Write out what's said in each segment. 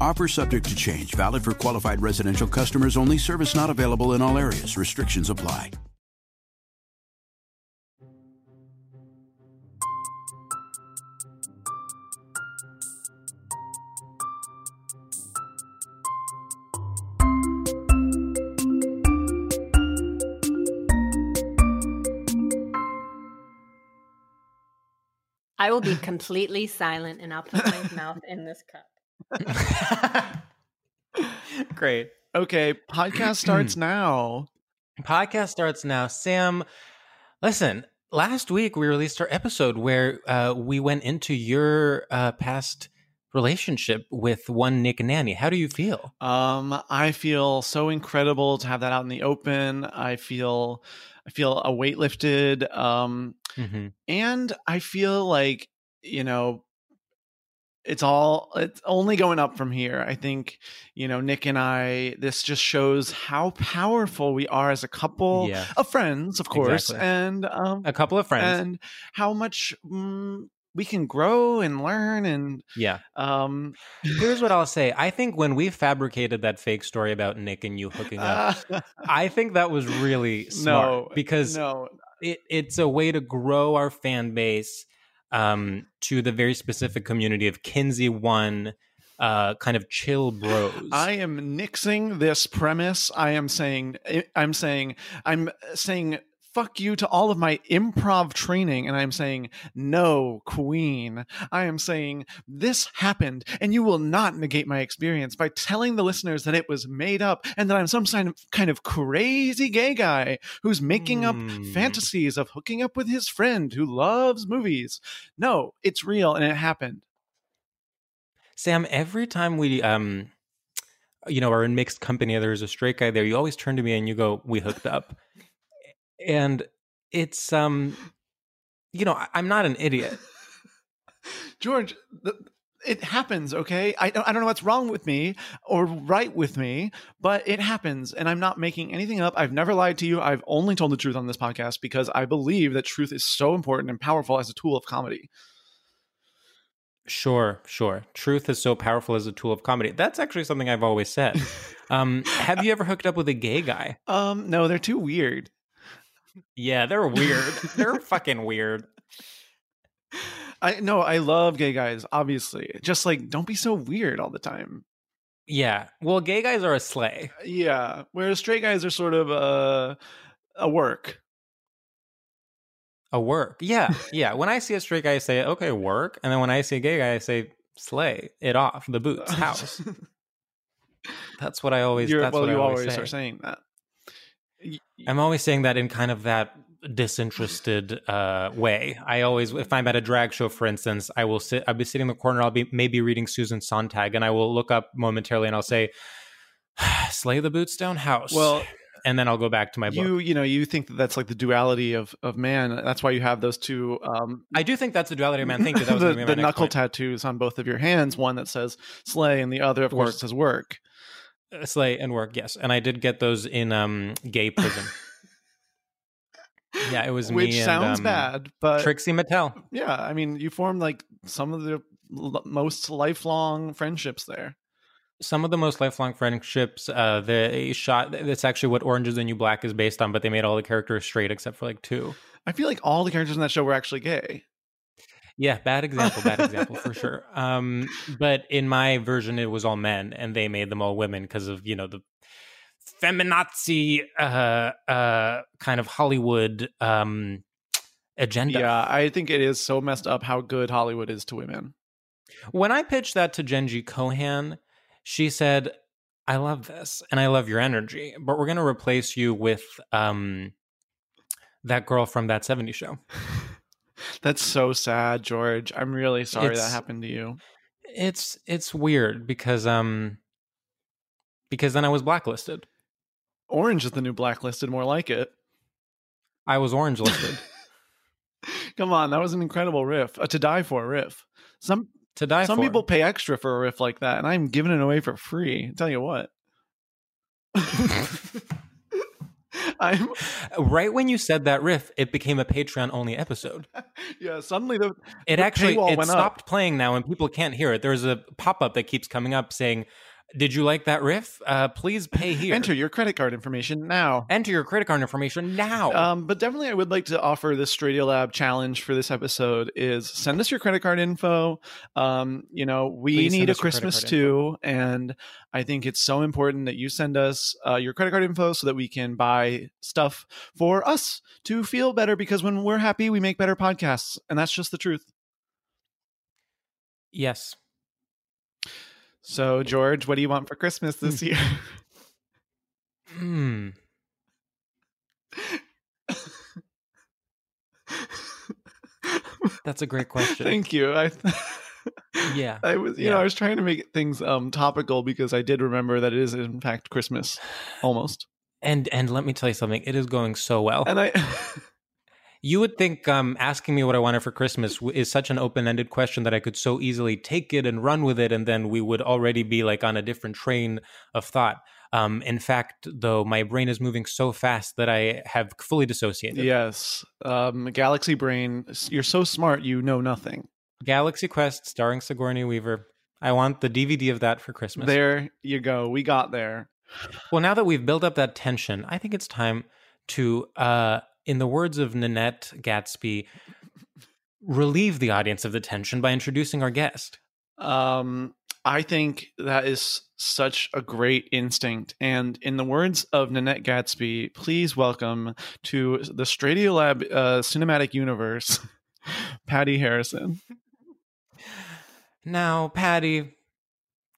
Offer subject to change, valid for qualified residential customers only, service not available in all areas. Restrictions apply. I will be completely silent and I'll put my mouth in this cup. Great. Okay, podcast starts now. Podcast starts now. Sam, listen, last week we released our episode where uh, we went into your uh, past relationship with one Nick and Nanny. How do you feel? Um, I feel so incredible to have that out in the open. I feel I feel a weight lifted. Um, Mm-hmm. and I feel like you know it's all it's only going up from here. I think you know Nick and I. This just shows how powerful we are as a couple Yeah. of friends, of course, Exactly. and um, A couple of friends. and how much mm, we can grow and learn and yeah. um Here's what I'll say. I think when we fabricated that fake story about Nick and you hooking up, I think that was really smart no because no it, it's a way to grow our fan base um, to the very specific community of Kinsey One uh, kind of chill bros. I am nixing this premise. I am saying I'm saying I'm saying fuck you to all of my improv training and I'm saying no queen. I am saying this happened and you will not negate my experience by telling the listeners that it was made up and that I'm some kind of crazy gay guy who's making up Hmm. fantasies of hooking up with his friend who loves movies. No, it's real and it happened. Sam, every time we um you know are in mixed company, there's a straight guy there, you always turn to me and you go, We hooked up. And it's um you know, I, I'm not an idiot. George, th- it happens, okay? I don't, I don't know what's wrong with me or right with me, but it happens. And I'm not making anything up. I've never lied to you. I've only told the truth on this podcast because I believe that truth is so important and powerful as a tool of comedy. Sure, sure. Truth is so powerful as a tool of comedy. That's actually something I've always said. Um, have you ever hooked up with a gay guy? Um, no, they're too weird. Yeah, they're weird. they're fucking weird. I no, I love gay guys, obviously. Just like don't be so weird all the time. Yeah. Well, gay guys are a slay. Yeah. Whereas straight guys are sort of uh, a work. A work. Yeah. Yeah. when I see a straight guy, I say, okay, work. And then when I see a gay guy, I say, slay it off, the boots, house. That's what I always, You're, that's well, what you I always, always say. are saying that. I'm always saying that in kind of that disinterested uh, way. I always, if I'm at a drag show, for instance, I will sit. I'll be sitting in the corner. I'll be maybe reading Susan Sontag, and I will look up momentarily, and I'll say, "Slay the boots down house." Well, and then I'll go back to my book. you you know you think that that's like the duality of of man. That's why you have those two. Um, I do think that's the duality of man. Thank you. That was the, gonna be my the knuckle point. tattoos on both of your hands. One that says slay, and the other, of Work. course, says work. Uh, slay and work. Yes, and I did get those in um gay prison. yeah, it was Which me sounds and, um, bad, but Trixie Mattel. yeah, I mean, you formed like some of the l- most lifelong friendships there. Some of the most lifelong friendships. Uh, they shot. That's actually what Orange is the New Black is based on, but they made all the characters straight except for like two. I feel like all the characters in that show were actually gay. Yeah, bad example, bad example for sure. Um, but in my version, it was all men, and they made them all women because of you know the feminazi uh, uh, kind of Hollywood um, agenda. Yeah, I think it is so messed up how good Hollywood is to women. When I pitched that to Jenji Kohan, she said, "I love this, and I love your energy, but we're going to replace you with um, that girl from that '70s show." That's so sad, George. I'm really sorry that happened to you. It's it's weird because um because then I was blacklisted. Orange is the new blacklisted, more like it. I was orange listed. Come on, that was an incredible riff, a to die for riff. Some to die some for. people pay extra for a riff like that, and I'm giving it away for free. I tell you what. I'm right when you said that riff, it became a Patreon only episode. yeah. Suddenly the It the actually it stopped up. playing now and people can't hear it. There's a pop up that keeps coming up saying, "Did you like that riff? Uh, please pay here. Enter your credit card information now. Enter your credit card information now." Um, but definitely, I would like to offer this StraightioLab challenge for this episode: is send us your credit card info. Um, you know, we Please need a us your credit Christmas too, and I think it's so important that you send us uh, your credit card info so that we can buy stuff for us to feel better. Because when we're happy, we make better podcasts, and that's just the truth. yes. So, George, what do you want for Christmas this year? Hmm. That's a great question. Thank you. I. Yeah. I was, you Yeah. know, I was trying to make things um topical because I did remember that it is in fact Christmas, almost. And and let me tell you something. It is going so well. And I, You would think um, asking me what I wanted for Christmas w- is such an open ended question that I could so easily take it and run with it, and then we would already be like on a different train of thought. Um, in fact, though, my brain is moving so fast that I have fully dissociated. yes, um, Galaxy Brain, you're so smart, you know nothing. Galaxy Quest starring Sigourney Weaver. I want the DVD of that for Christmas. There you go. We got there. Well, now that we've built up that tension, I think it's time to, uh, in the words of Nanette Gadsby, relieve the audience of the tension by introducing our guest. Um, I think that is such a great instinct. And in the words of Nanette Gadsby, please welcome to the StraightioLab uh, cinematic universe, Patti Harrison. Now, Patti,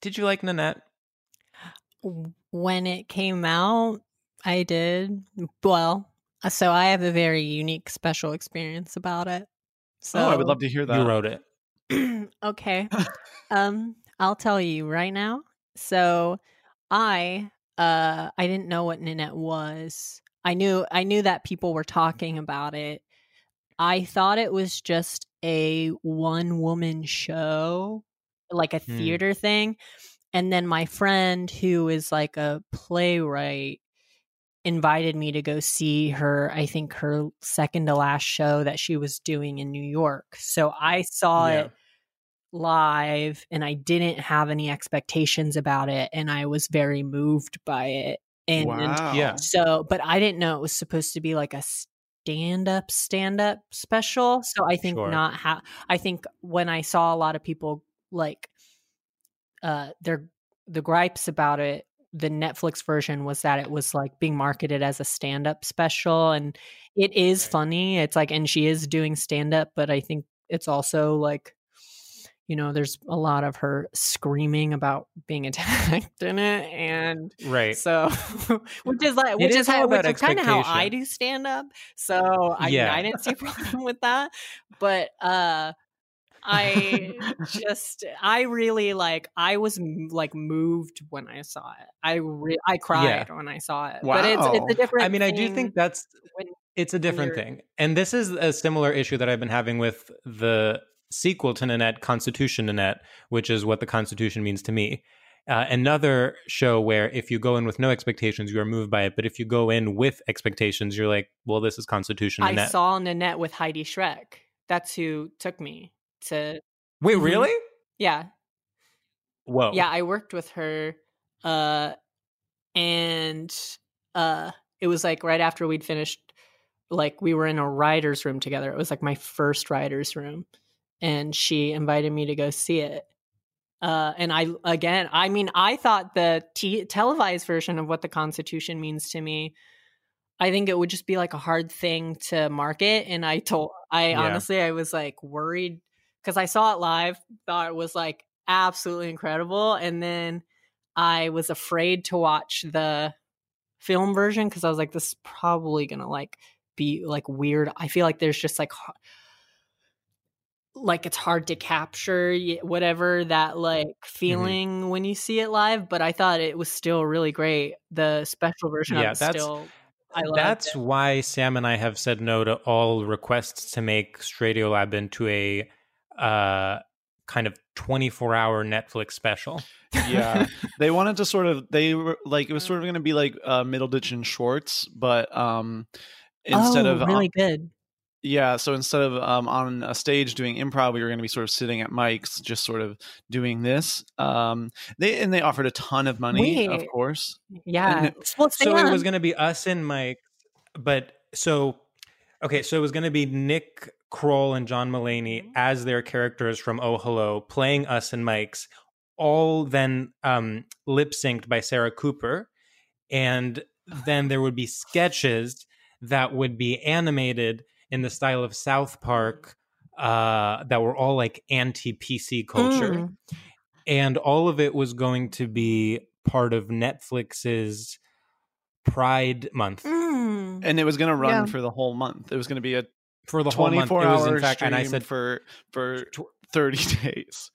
did you like Nanette? When it came out, I did. Well, so I have a very unique, special experience about it. So oh, I would love to hear that. You wrote it. okay. um, I'll tell you right now. So I uh I didn't know what Nanette was. I knew I knew that people were talking about it. I thought it was just a one woman show, like a Hmm. theater thing. And then my friend who is like a playwright invited me to go see her, I think her second to last show that she was doing in New York. So I saw Yeah. it live and I didn't have any expectations about it and I was very moved by it. And, and wow. Yeah. so, but I didn't know it was supposed to be like a stand up, stand up special. So I think Sure. not how, I think when I saw a lot of people like, uh, their, the gripes about it, the Netflix version was that it was like being marketed as a stand up special. And it is Right. funny. It's like, and she is doing stand up, but I think it's also like, you know, there's a lot of her screaming about being attacked in it, and Right. so which is like which is is how which is kind of how I do stand up. So I Yeah. I didn't see a problem with that, but uh I just I really like I was like moved when I saw it. I re- I cried when I saw it. But it's it's Wow. a different I mean, I do think that's when it's a different thing. And this is a similar issue that I've been having with the sequel to Nanette, Constitution Nanette, which is what the Constitution means to me. Uh, another show where if you go in with no expectations, you are moved by it. But if you go in with expectations, you're like, well, this is Constitution I saw Nanette with Heidi Schreck. That's who took me to Wait, Mhm. really? yeah. Whoa. Yeah, I worked with her uh and uh it was like right after we'd finished like we were in a writer's room together. It was like my first writer's room and she invited me to go see it. Uh and I again, I mean, I thought the t- televised version of what the constitution means to me I think it would just be like a hard thing to market and I told I Yeah. honestly I was like worried cuz I saw it live, thought it was like absolutely incredible and then I was afraid to watch the film version cuz I was like this is probably going to like be like weird. I feel like there's just like like it's hard to capture whatever that like Mm-hmm. feeling when you see it live, but I thought it was still really great. The special version Yeah, of it that's- still That's it. why Sam and I have said no to all requests to make StraightioLab into a uh, kind of 24 hour Netflix special. yeah they wanted to sort of they were like it was sort of going to be like uh middleditch and schwartz but um instead oh, of really good. yeah so instead of um on a stage doing improv we were going to be sort of sitting at mics just sort of doing this um they and they offered a ton of money of course Yeah. it- well, So it was going to be us and Mike, but so, okay, so it was going to be Nick Kroll and John Mulaney as their characters from Oh Hello playing us and Mike's, all then um, lip synced by Sarah Cooper. And then there would be sketches that would be animated in the style of South Park uh, that were all like anti PC culture. Mm. And all of it was going to be part of Netflix's Pride Month Mm. and it was going to run Yeah. for the whole month it was going to be a for the whole month. 24 It was hour in fact, stream and I said for for 30 days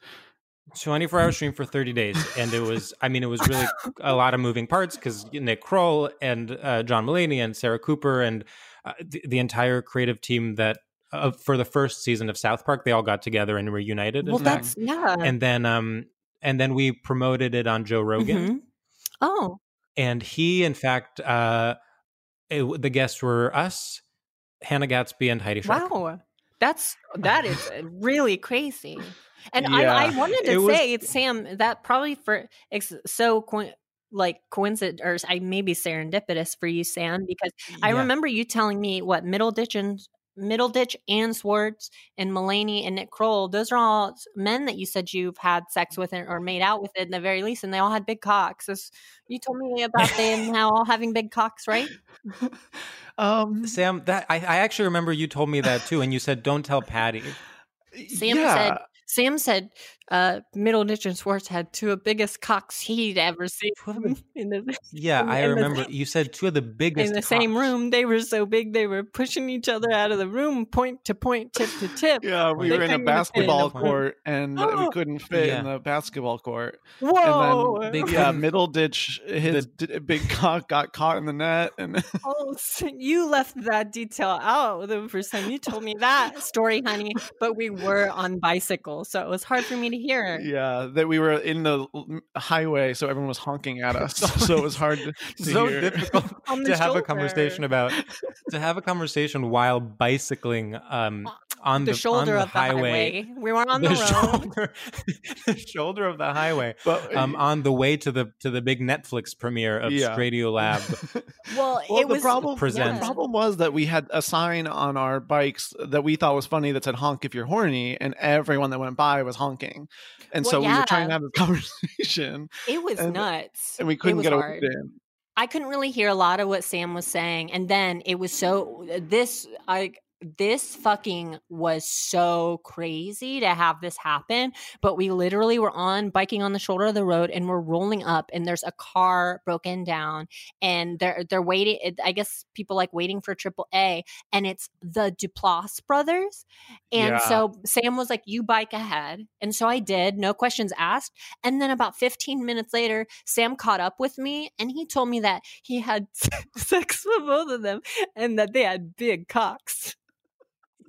24 hour stream for 30 days. And it was, I mean, it was really a lot of moving parts because Nick Kroll and uh, John Mulaney and Sarah Cooper and uh, the, the entire creative team that uh, for the first season of South Park, they all got together and reunited. in Well, fact. that's yeah. and then, um, and then we promoted it on Joe Rogan. Mhm. Oh, and he in fact uh it, the guests were us hannah gadsby and heidi Schreck. wow. That's that is uh, really crazy. And I, Yeah. I wanted to It was- say, Sam, that probably for it's so co- like coincident or I maybe serendipitous for you, Sam, because I remember you telling me what Middleditch and Middleditch and Schwartz and Mulaney and Nick Kroll, those are all men that you said you've had sex with or made out with in the very least, and they all had big cocks. This- you told me about them now all having big cocks, right? um sam that I, I actually remember you told me that too and you said don't tell patti Sam yeah. said Sam said uh, Middleditch and Schwartz had two of the biggest cocks he'd ever seen Two of the- in the yeah In- i in the remember same- you said two of the biggest in the same room. They were so big they were pushing each other out of the room, point to point, tip to tip. Yeah, we They were in a couldn't even fit in basketball court and we Oh. couldn't fit Yeah. in the basketball court. Whoa! And then, Big- yeah, middleditch, his d- big cock got caught in the net, and Oh, so you left that detail out the first time you told me that story, honey. But we were on bicycles, so it was hard for me to hear. yeah, that we were in the highway, so everyone was honking at us, so it was hard to, to so hear. difficult On the to have a conversation about to have a conversation while bicycling um on the, the, shoulder on the of the highway. We were on the, road. shoulder the shoulder of the highway But um on the way to the to the big Netflix premiere of Yeah. StraightioLab Well, Well, it the was problem present- the problem was that we had a sign on our bikes that we thought was funny that said "honk if you're horny," and everyone that went by was honking, and Well, so we were trying to have a conversation, It was and- nuts. and we couldn't get a hard. word in. I couldn't really hear a lot of what Sam was saying, and then it was so this I this fucking was so crazy to have this happen. But we literally were on biking on the shoulder of the road and we're rolling up and there's a car broken down and they're they're waiting. I guess people like waiting for triple A and it's the Duplass brothers. And Yeah. so Sam was like, You bike ahead. And so I did, no questions asked. And then about 15 minutes later, Sam caught up with me and he told me that he had sex with both of them and that they had big cocks.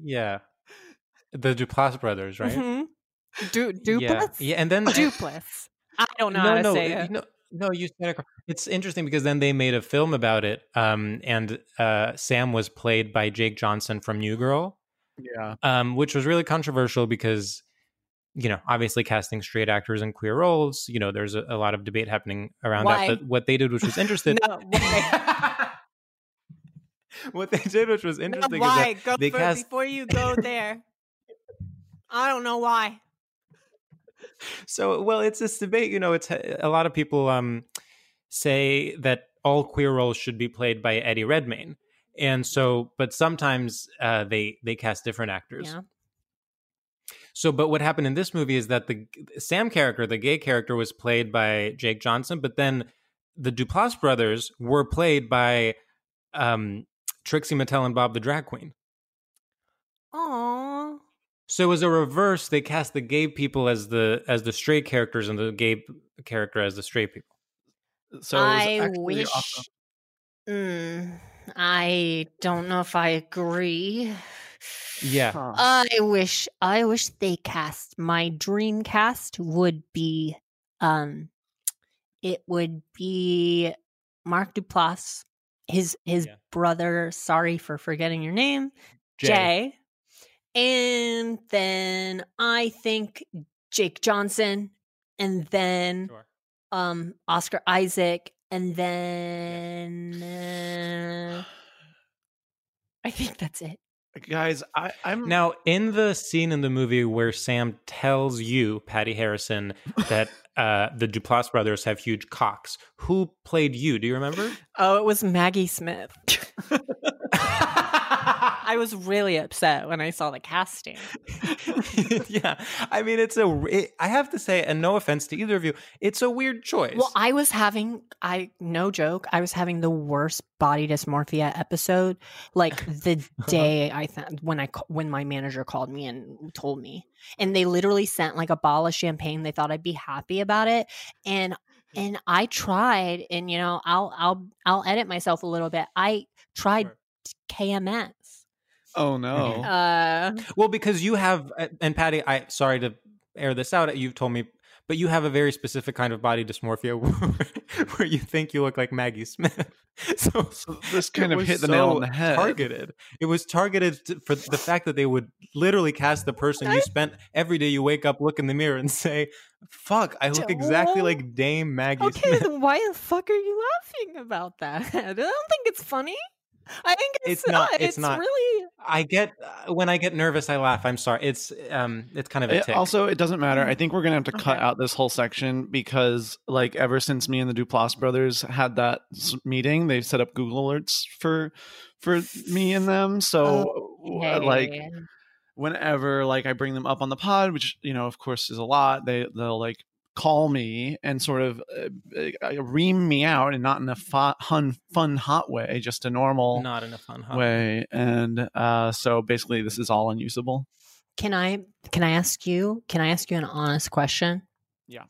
Yeah. The Duplass brothers, right? Mhm. Du- Duplass? Yeah, and then Duplass. I don't know how to no, say it. no, no, you said it. It's interesting because then they made a film about it, um, and uh, Sam was played by Jake Johnson from New Girl, Yeah. um, which was really controversial because, you know, obviously casting straight actors in queer roles, you know, there's a, a lot of debate happening around Why? that. But what they did, which was interesting, No? what they did, which was interesting, why? is that Go they cast before you go there. I don't know why. So, well, it's this debate. You know, it's a lot of people um, say that all queer roles should be played by Eddie Redmayne, and so, but sometimes uh, they they cast different actors. Yeah. So, but what happened in this movie is that the Sam character, the gay character, was played by Jake Johnson, but then the Duplass brothers were played by um, Trixie Mattel and Bob the drag queen. Aww. So as a reverse. They cast the gay people as the as the straight characters and the gay character as the straight people. So I wish. awesome. Mm, I don't know if I agree. Yeah. Huh. I wish I wish they cast my dream cast would be um it would be Mark Duplass, his his Yeah. brother, sorry for forgetting your name, Jay. Jay. And then I think Jake Johnson and then Sure. um Oscar Isaac and then uh, I think that's it. Guys, I, I'm Now, in the scene in the movie where Sam tells you, Patti Harrison, that uh, the Duplass brothers have huge cocks, who played you? Do you remember? Oh, it was Maggie Smith. I was really upset when I saw the casting. yeah, I mean, it's a. It, I have to say, and no offense to either of you, it's a weird choice. Well, I was having I no joke, I was having the worst body dysmorphia episode like the day I th- when I when my manager called me and told me. And they literally sent like a bottle of champagne. They thought I'd be happy about it. And and I tried and you know, I'll I'll I'll edit myself a little bit. I tried KMS. Oh no. Uh Well, because you have, uh, and Patti, I sorry to air this out. You've told me, but you have a very specific kind of body dysmorphia where, where you think you look like Maggie Smith. So, So this kind of hit the nail on the head. Targeted. It was targeted to, for the fact that they would literally cast the person you spent every day. You wake up, look in the mirror, and say, "Fuck, I look exactly like Dame Maggie Okay, Smith." then why the fuck are you laughing about that? I don't think it's funny. I think it's, It's not- uh, it's not. really. I get uh, when I get nervous, I laugh. I'm sorry. It's um, it's kind of a It- tic. also, it doesn't matter. I think we're gonna have to cut Okay. out this whole section because, like, ever since me and the Duplass brothers had that meeting, they've set up Google alerts for for me and them. So, w- like, whenever like I bring them up on the pod, which you know, of course, is a lot, they they'll like call me and sort of uh, uh, ream me out, and not in a fun fun hot way, just a normal not in a fun huh? way. And uh, so basically, this is all unusable. Can I can I ask you? Can I ask you an honest question? Yeah.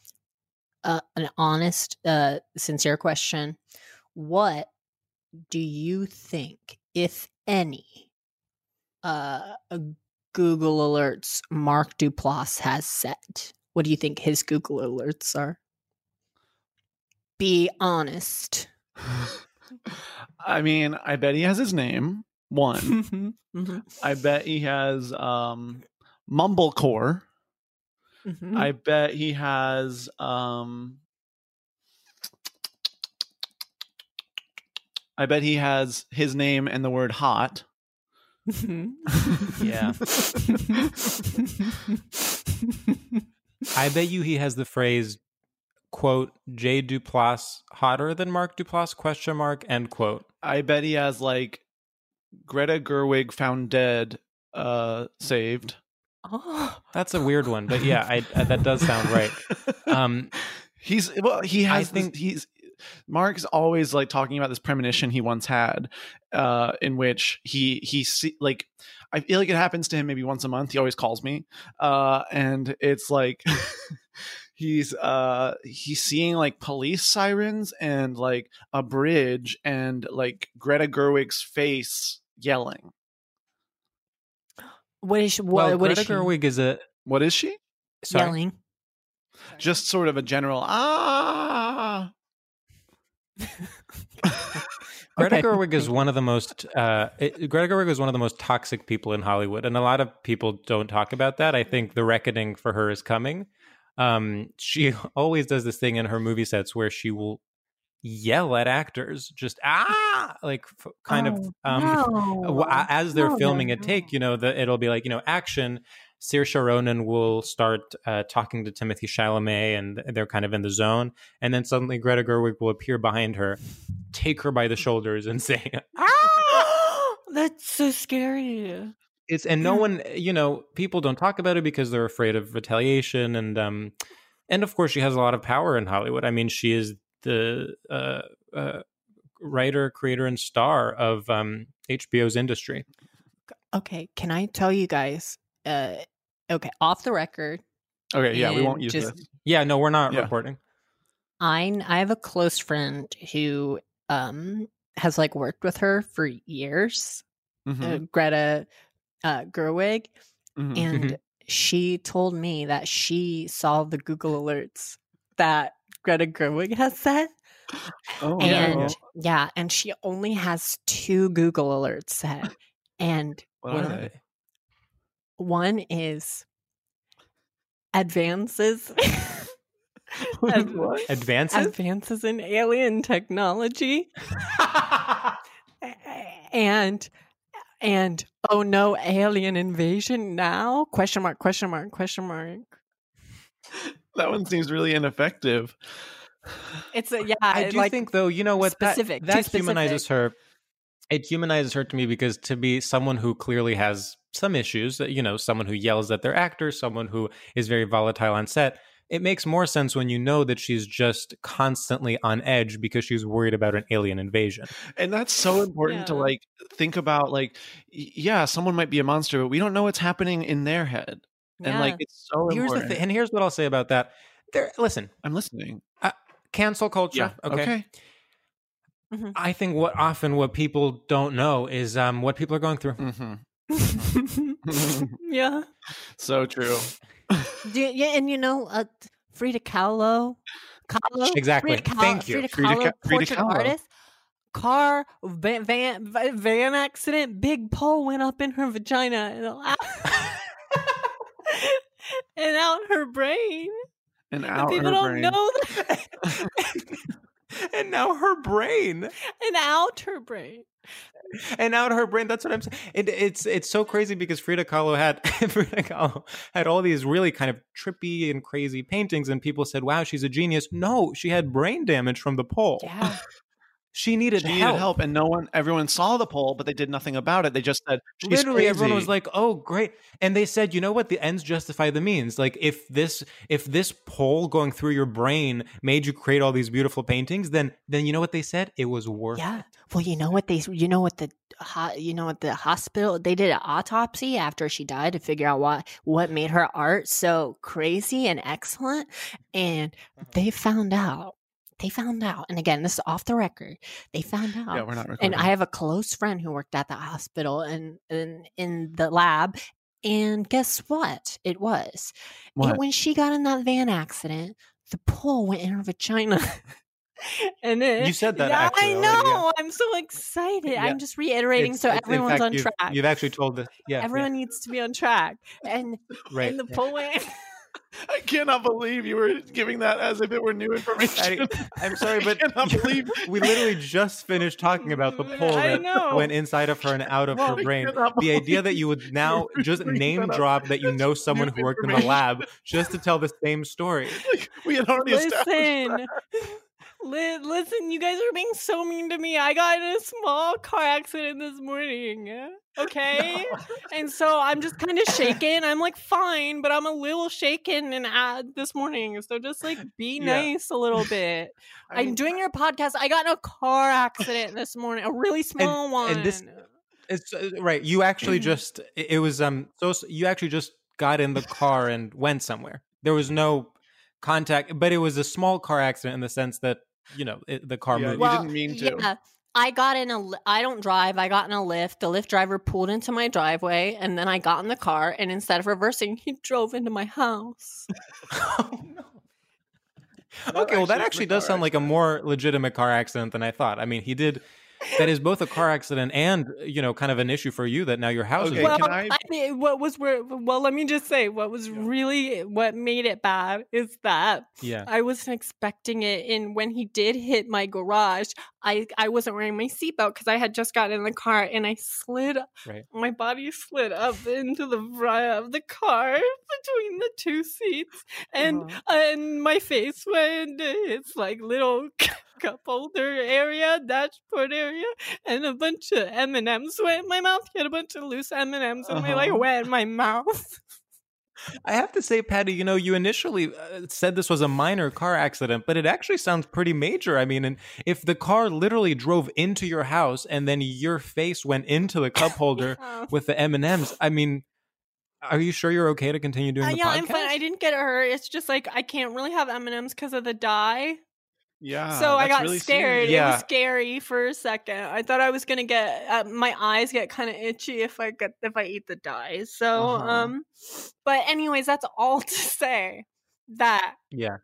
Uh, an honest, uh, sincere question. What do you think, if any, uh, Google alerts Mark Duplass has set? What do you think his Google alerts are? Be honest. I mean, I bet he has his name. One, Mhm, mhm, I bet he has um, Mumblecore. mhm. I bet he has um, I bet he has his name and the word hot. Yeah. I bet you he has the phrase quote J Duplass hotter than Mark Duplass question mark end quote. I bet he has like Greta Gerwig found dead, uh, saved. Oh, That's a weird one, but yeah, I, I, that does sound right. Um, he's well, he has I has. think- this, he's Mark's always like talking about this premonition he once had, uh, in which he he see like. I feel like it happens to him maybe once a month. He always calls me, uh, and it's like he's uh he's seeing like police sirens and like a bridge and like Greta Gerwig's face yelling. what is she, what, well, what Greta is she Gerwig is a What is she? sorry. yelling? Just sort of a general ah. Greta Okay. Gerwig is one of the most uh, it, Greta Gerwig is one of the most toxic people in Hollywood, and a lot of people don't talk about that. I think the reckoning for her is coming. Um, she always does this thing in her movie sets where she will yell at actors, just ah, like f- kind of Oh, um, no. as they're No, no, filming a take, you know, the, it'll be like, you know, action. Saoirse Ronan will start uh, talking to Timothée Chalamet, and they're kind of in the zone. And then suddenly Greta Gerwig will appear behind her, take her by the shoulders, and say, "Ah!" That's so scary. "It's." And no one, you know, people don't talk about it because they're afraid of retaliation, and um, and of course she has a lot of power in Hollywood. I mean, she is the uh, uh, writer, creator, and star of um, HBO's industry. Okay, can I tell you guys? Uh, okay, off the record, Okay, yeah, we won't use just- this. Yeah, no, we're not Yeah. recording. I I have a close friend who um has like worked with her for years, Mhm, uh, Greta uh, Gerwig, mhm. and she told me that she saw the Google alerts that Greta Gerwig has set, Oh, and no. yeah, and she only has two Google alerts set, and What What are are they? they? One is advances. Ad- What? Advances? advances in alien technology and and oh no alien invasion now question mark question mark question mark That one seems really ineffective. it's a yeah I do like think, though, you know what? Specific, too That, humanizes specific. her. It humanizes her to me because to be someone who clearly has some issues, that you know, someone who yells at their actors, someone who is very volatile on set, it makes more sense when you know that she's just constantly on edge because she's worried about an alien invasion. And that's so important to like think about like yeah, someone might be a monster, but we don't know what's happening in their head. And like it's so Here's the important. thing, and here's what I'll say about that. There, listen, I'm listening. cancel culture. Yeah. okay. Okay. I think what often what people don't know is um, what people are going through. hmm yeah So true. Do yeah and you know uh, frida kahlo kahlo Exactly. frida kahlo, Thank you. frida Frida kahlo Ka- Frida portrait Kahlo. artist car van, van van accident big pole went up in her vagina and out, and out her brain And And out people her don't brain. know that and now her brain. and out her brain and out her brain. That's what I'm saying. It, it's it's so crazy because Frida Kahlo had Frida Kahlo had all these really kind of trippy and crazy paintings, and people said, "Wow, she's a genius." No, she had brain damage from the pole. yeah She needed She needed help. help. and no one, everyone saw the pole, but they did nothing about it. They just said, She's Literally, everyone was crazy." like, "Oh, great!" And they said, "You know what? The ends justify the means. Like, if this if this pole going through your brain made you create all these beautiful paintings, then then you know what they said? It was worth yeah it." well you know what they you know what the ho- you know what the hospital they did an autopsy after she died to figure out what what made her art so crazy and excellent and they found out they found out and again this is off the record they found out Yeah, we're not recording. and I have a close friend who worked at the hospital and in, in the lab. And guess what? It was And when she got in that van accident. The pole went in her vagina. and then You said that Yeah, I already, yeah. know. I'm so excited. Yeah. I'm just reiterating It's- so it's- everyone's fact, on you've, track. You've actually told this. Yeah, yeah. Everyone needs to be on track. And right. and the yeah. pole went. I cannot believe you were giving that as if it were new information. I, am sorry, but cannot believe we literally just finished talking about the pole I that went inside of her and out of Well, her brain. The idea that you would now just name that drop that you know someone who worked in the lab just to tell the same story. like, we had already established Listen. Li- listen, you guys are being so mean to me. I got in a small car accident this morning. Okay, and so I'm just kind of shaken. I'm like fine, but I'm a little shaken and ad this morning. So just like be Yeah. nice a little bit. I I'm mean, doing your podcast. I got in a car accident this morning, a really small one. and this- It's uh, right. You actually just it was um so you actually just got in the car and went somewhere. There was no contact, but it was a small car accident in the sense that you know it, the car Yeah, moved. you didn't mean to. Yeah, I got in a. I don't drive. I got in a Lyft. The Lyft driver pulled into my driveway, and then I got in the car. And instead of reversing, he drove into my house. oh no. That Okay, well, that actually is actually the does car sound like a more legitimate car accident than I thought. I mean, he did. That is both a car accident and you know, kind of an issue for you that now your house Okay, is. well, can I- mean, what was where? Well, let me just say, what was really what made it bad is that Yeah. I wasn't expecting it. And when he did hit my garage, I I wasn't wearing my seatbelt because I had just got in the car and I slid. Right. My body slid up into the front of the car between the two seats, and Uh-huh. and my face went. It's like little cup holder area, dashboard area, and a bunch of M and M's went in my mouth. He had a bunch of loose M and M's, and they like Uh-huh. went in my mouth. I have to say, Patti, you know, you initially uh, said this was a minor car accident, but it actually sounds pretty major. I mean, and if the car literally drove into your house and then your face went into the cup holder Yeah. with the M and M's, I mean, are you sure you're okay to continue doing Uh, the yeah, podcast? I'm fine. I didn't get hurt. It's just like I can't really have M and M's because of the dye. Yeah. so I got really scared. serious. It was scary for a second. I thought I was gonna get uh, my eyes get kind of itchy if I get if I eat the dye. So Uh-huh. um, but anyways, that's all to say that yeah.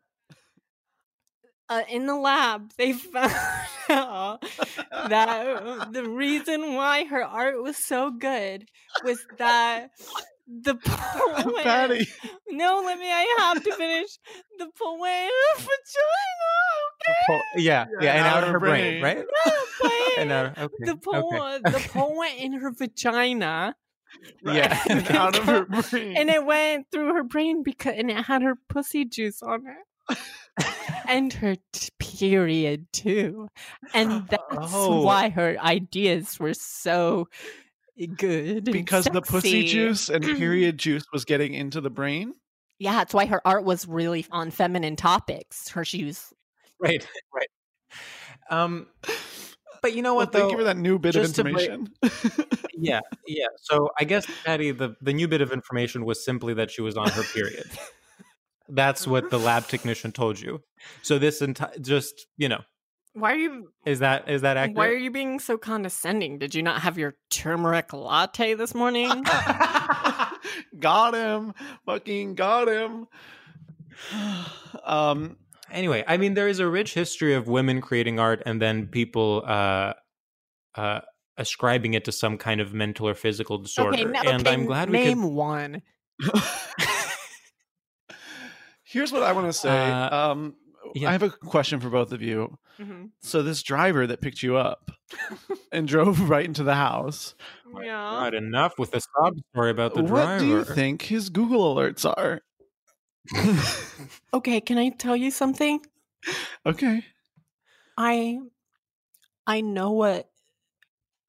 uh, in the lab they found out that uh, the reason why her art was so good was that the poem Patti. No, let me. I have to finish the poem vagina. Okay. Po- yeah, yeah, and out of her brain. brain, right? And out, okay, the poem, okay. the poem in her vagina, Yeah. And out of her brain. and it went through her brain because, and it had her pussy juice on it, and her t- period too, and that's Oh. why her ideas were so good. because the pussy juice and period juice was getting into the brain. Yeah, that's why her art was really on feminine topics. Her shoes. right, right. Um, but you know Well, what? thank though? you for that new bit of just to break- information. Yeah, yeah. So I guess Patti, the the new bit of information was simply that she was on her period. That's what the lab technician told you. So this entire, just you know, Why are you? is that is that accurate? Why are you being so condescending? Did you not have your turmeric latte this morning? got him. Fucking got him. um anyway, I mean, there is a rich history of women creating art and then people uh, uh, ascribing it to some kind of mental or physical disorder. okay, no, and okay, I'm glad we name could. one. Here's what I want to say. Uh, um yeah. I have a question for both of you. Mhm. So this driver that picked you up and drove right into the house, Yeah. Not enough with the sob story about the what driver. do you think his Google alerts are? Okay, can I tell you something? okay. I I know what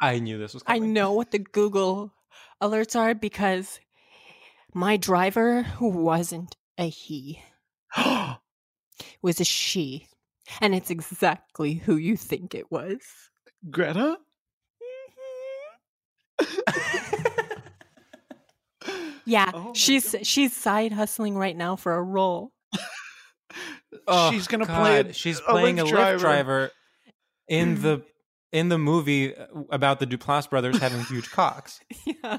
I knew this was. coming. I know what the Google alerts are because my driver wasn't a he, was a she. And it's exactly who you think it was. Greta? Yeah, Oh my she's she's side hustling right now for a role. Oh, She's gonna play a- She's a playing a Lyft Lyft driver. driver in the in the movie uh, about the Duplass brothers having huge cocks. yeah,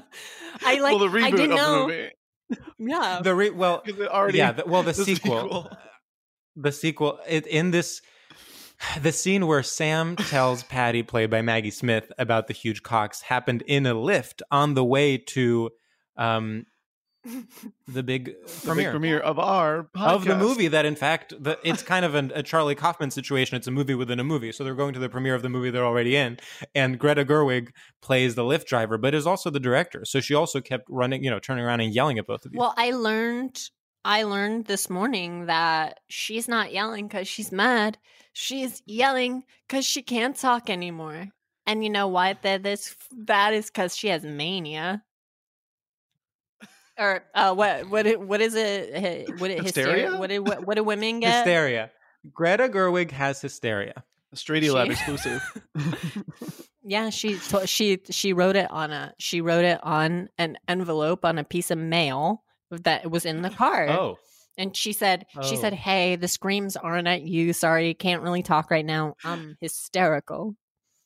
I like. well, the reboot I didn't of know. the movie. Yeah, The re- well, 'Cause it already, yeah, the, well, the, the sequel, sequel. The sequel. It, in this, the scene where Sam tells Patti, played by Maggie Smith, about the huge cocks happened in a Lyft on the way to um, the big the big premiere. premiere of our podcast. of the movie that in fact the, it's kind of an, a charlie kaufman situation it's a movie within a movie so they're going to the premiere of the movie they're already in and greta gerwig plays the Lyft driver but is also the director so she also kept running you know turning around and yelling at both of you Well, I learned I learned this morning that she's not yelling because she's mad. She's yelling because she can't talk anymore. And you know why that this that is because she has mania. Or uh, what? What? it- What is it? What? it- Hysteria? Hysteria? What? do- What? What do women get? Hysteria. Greta Gerwig has hysteria. StraightioLab She- exclusive. Yeah, she she she wrote it on a she wrote it on an envelope on a piece of mail that was in the car. Oh, And she said she Oh. said, "Hey, the screams aren't at you. Sorry, can't really talk right now. I'm hysterical."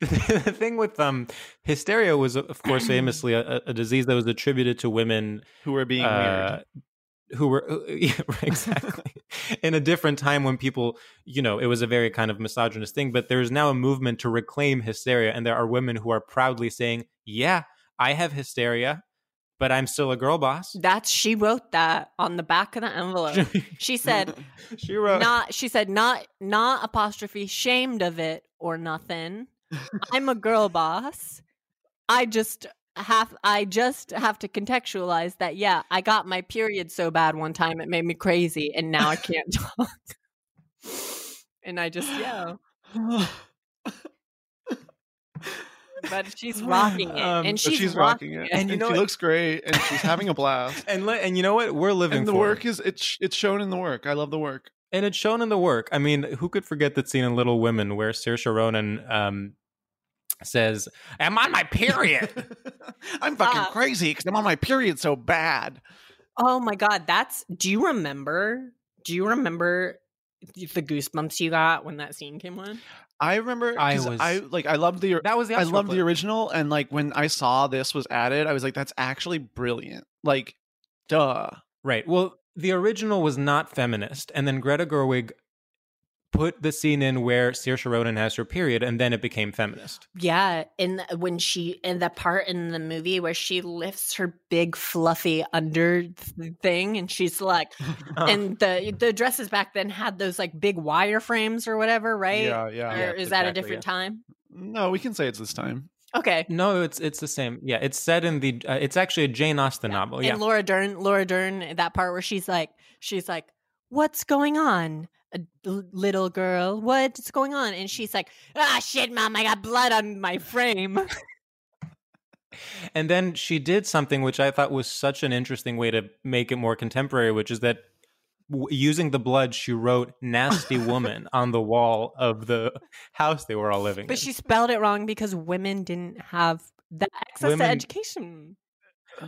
the thing with um hysteria was, of course, famously a, a disease that was attributed to women Who were being uh, who were uh, yeah, exactly in a different time when people you know it was a very kind of misogynist thing but there's now a movement to reclaim hysteria and there are women who are proudly saying yeah i have hysteria but i'm still a girl boss That's she wrote that on the back of the envelope. She said, she wrote "Not." She said, "Not not apostrophe shamed of it or nothing. I'm a girl boss. I just have I just have to contextualize that. Yeah, I got my period so bad one time it made me crazy, and now I can't talk. and I just yeah, but she's rocking it, Um, and she's, she's rocking it, And and, you know she what- looks great, and she's having a blast. and le- and you know what we're living and the for work is it's it's shown in the work. I love the work. and it's shown in the work. I mean, who could forget that scene in Little Women where Saoirse Ronan um, says, "I'm on my period." I'm fucking Stop. crazy because I'm on my period so bad. Oh my god, that's do you remember? Do you remember the goosebumps you got when that scene came on? I remember I was- I like I loved the that was the I loved the original and like when I saw this was added, I was like, that's actually brilliant. Like, duh. Right. Well, the original was not feminist, and then Greta Gerwig put the scene in where Saoirse Ronan has her period, and then it became feminist. Yeah, in the, when she in the part in the movie where she lifts her big fluffy under thing and she's like and the the dresses back then had those like big wire frames or whatever, right? Yeah, yeah. Or Yeah, is that a exactly, different time? No, we can say it's this time. Okay. no, it's it's the same. Yeah, it's set in the. Uh, it's actually a Jane Austen novel. Yeah. And Laura Dern, Laura Dern, that part where she's like, she's like, "What's going on, a little girl? What's going on?" And she's like, "Ah, shit, mom, I got blood on my frame." And then she did something which I thought was such an interesting way to make it more contemporary, which is that w- using the blood, she wrote "nasty woman" on the wall of the house they were all living but in. she spelled it wrong because women didn't have the access Women- to education.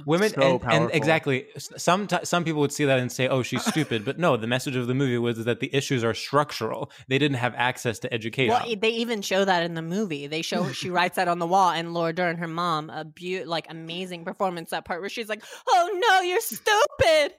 Women So and, and exactly some t- some people would see that and say, "Oh, she's stupid." But no, the message of the movie was that the issues are structural. They didn't have access to education. Well, they even show that in the movie. They show she writes that on the wall, and Laura Dern, her mom, a beau- like amazing performance. That part where she's like, "Oh no, you're stupid."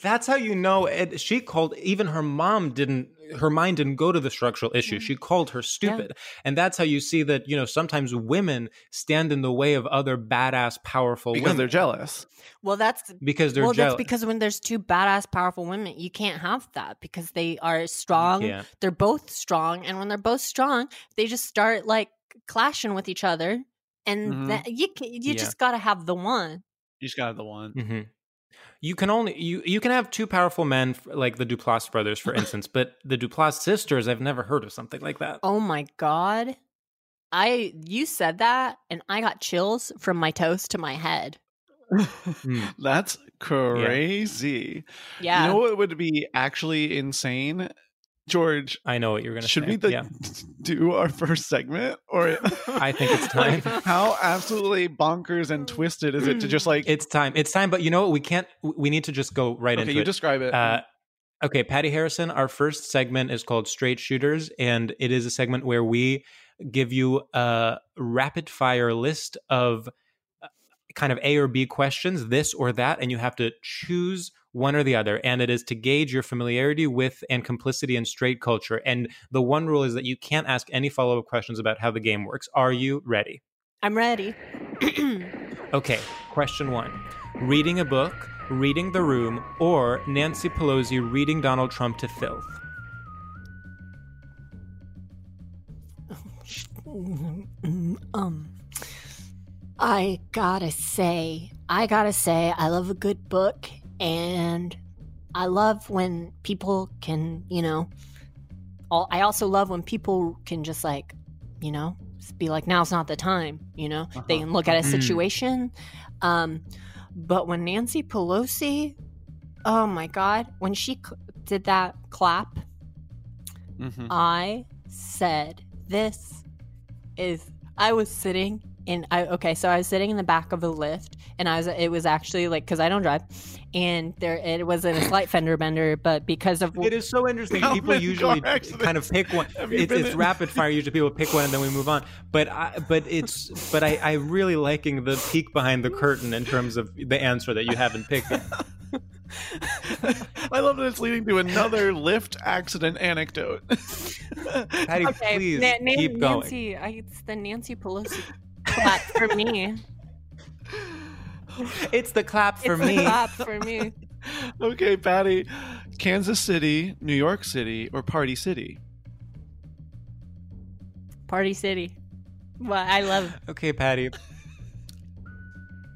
That's how you know it, she called even her mom didn't her mind didn't go to the structural issue. She called her stupid. And that's how you see that, you know, sometimes women stand in the way of other badass powerful Because women they're jealous. Well, that's because they're well, jealous. that's because when there's two badass, powerful women, you can't have that because they are strong. Yeah. They're both strong, and when they're both strong, they just start like clashing with each other, and Mhm. that, you you Yeah. just gotta have the one. You just got to have the one. hmm You can only you you can have two powerful men like the Duplass brothers, for instance, but the Duplass sisters, I've never heard of something like that. Oh my god, I you said that, and I got chills from my toes to my head. That's crazy. Yeah, You know what would be actually insane? George, I know what you're gonna say. should say. we the, yeah. do our first segment? Or I think it's time. Like, how absolutely bonkers and twisted is it to just like It's time. It's time, but you know what? We can't we need to just go right into it. okay, into you it. describe it. Uh, okay, Patti Harrison, our first segment is called Straight Shooters, and it is a segment where we give you a rapid fire list of uh, kind of A or B questions, this or that, and you have to choose one or the other. And it is to gauge your familiarity with and complicity in straight culture. And the one rule is that you can't ask any follow up questions about how the game works. Are you ready? I'm ready. Okay, question one Reading a book, reading The Room, or Nancy Pelosi reading Donald Trump to filth? um, I gotta say, I gotta say, I love a good book, and I love when people can, you know. All, I also love when people can just like, you know, be like, now's not the time. You know, they Uh-huh. can look at a Mhm. situation. Um, but when Nancy Pelosi, oh my God, when she cl- did that clap, Mhm. I said, "This is." I was sitting in. I okay, so I was sitting in the back of a Lyft, and I was. It was actually like because I don't drive, and there it was in a slight fender bender, but because of It is so interesting. Oh, people usually kind of pick one. It's, it's rapid fire. Usually people pick one and then we move on. But I, but it's but I, I really liking the peek behind the curtain in terms of the answer that you haven't picked yet. I love that it's leading to another Lyft accident anecdote. Patti, okay, please Na- Na- keep going. Nancy, I, it's the Nancy Pelosi clap for me. It's the clap for it's me. the clap for me. okay, Patti. Kansas City, New York City, or Party City? Party City. Well, I love Okay, Patti.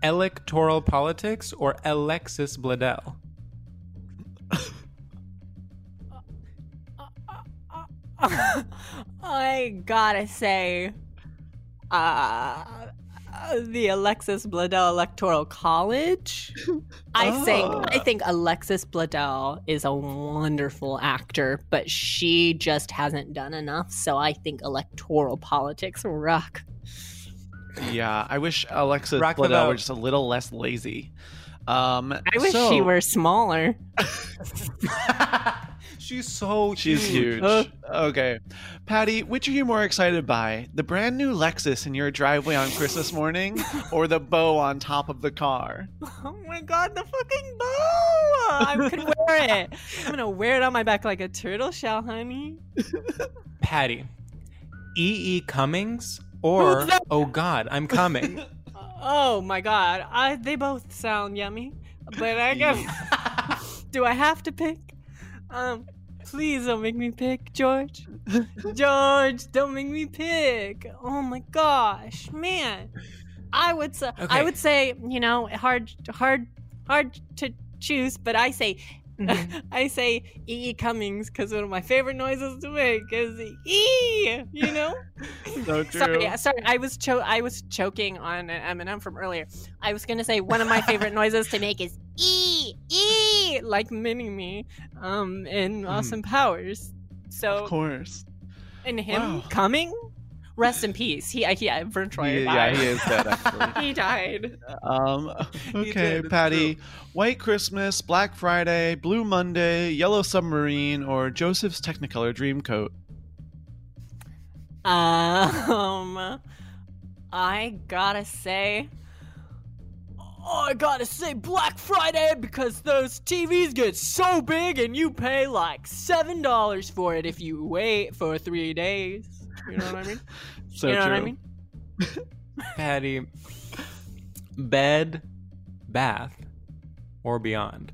Electoral politics or Alexis Bledel? I gotta say, uh, the Alexis Bledel Electoral College. I think I Ah. think Alexis Bledel is a wonderful actor, but she just hasn't done enough. So I think electoral politics rock. Yeah, I wish Alexis Rock Bledel were just a little less lazy. Um, I wish so- she were smaller. She's so She's huge. Uh. okay. Patti, which are you more excited by? The brand new Lexus in your driveway on Christmas morning or the bow on top of the car? Oh my god, the fucking bow! I could wear it. I'm gonna wear it on my back like a turtle shell, honey. Patti. E. E. Cummings or Oh God, I'm coming. Oh my god, I they both sound yummy, but I guess do I have to pick? Um, please don't make me pick, George. George, don't make me pick. Oh my gosh, man. I would say I would say you know hard hard hard to choose, but I say. I say E. E. Cummings because one of my favorite noises to make is E. You know. So true. Sorry, sorry. I was cho- I was choking on an M and M from earlier. I was gonna say one of my favorite noises to make is e e like mini me, um, in Austin Powers. So Of course. and him Wow. coming, rest in peace. He he Vern Troyer yeah, died. he is dead, actually. he died. Um, okay, did, Patti. White Christmas, Black Friday, Blue Monday, Yellow Submarine, or Joseph's Technicolor Dreamcoat? Um, I gotta say, oh, I gotta say Black Friday because those TVs get so big and you pay like seven dollars for it if you wait for three days. You know what I mean? So you know true. what I mean? Patti. Bed, bath, or beyond.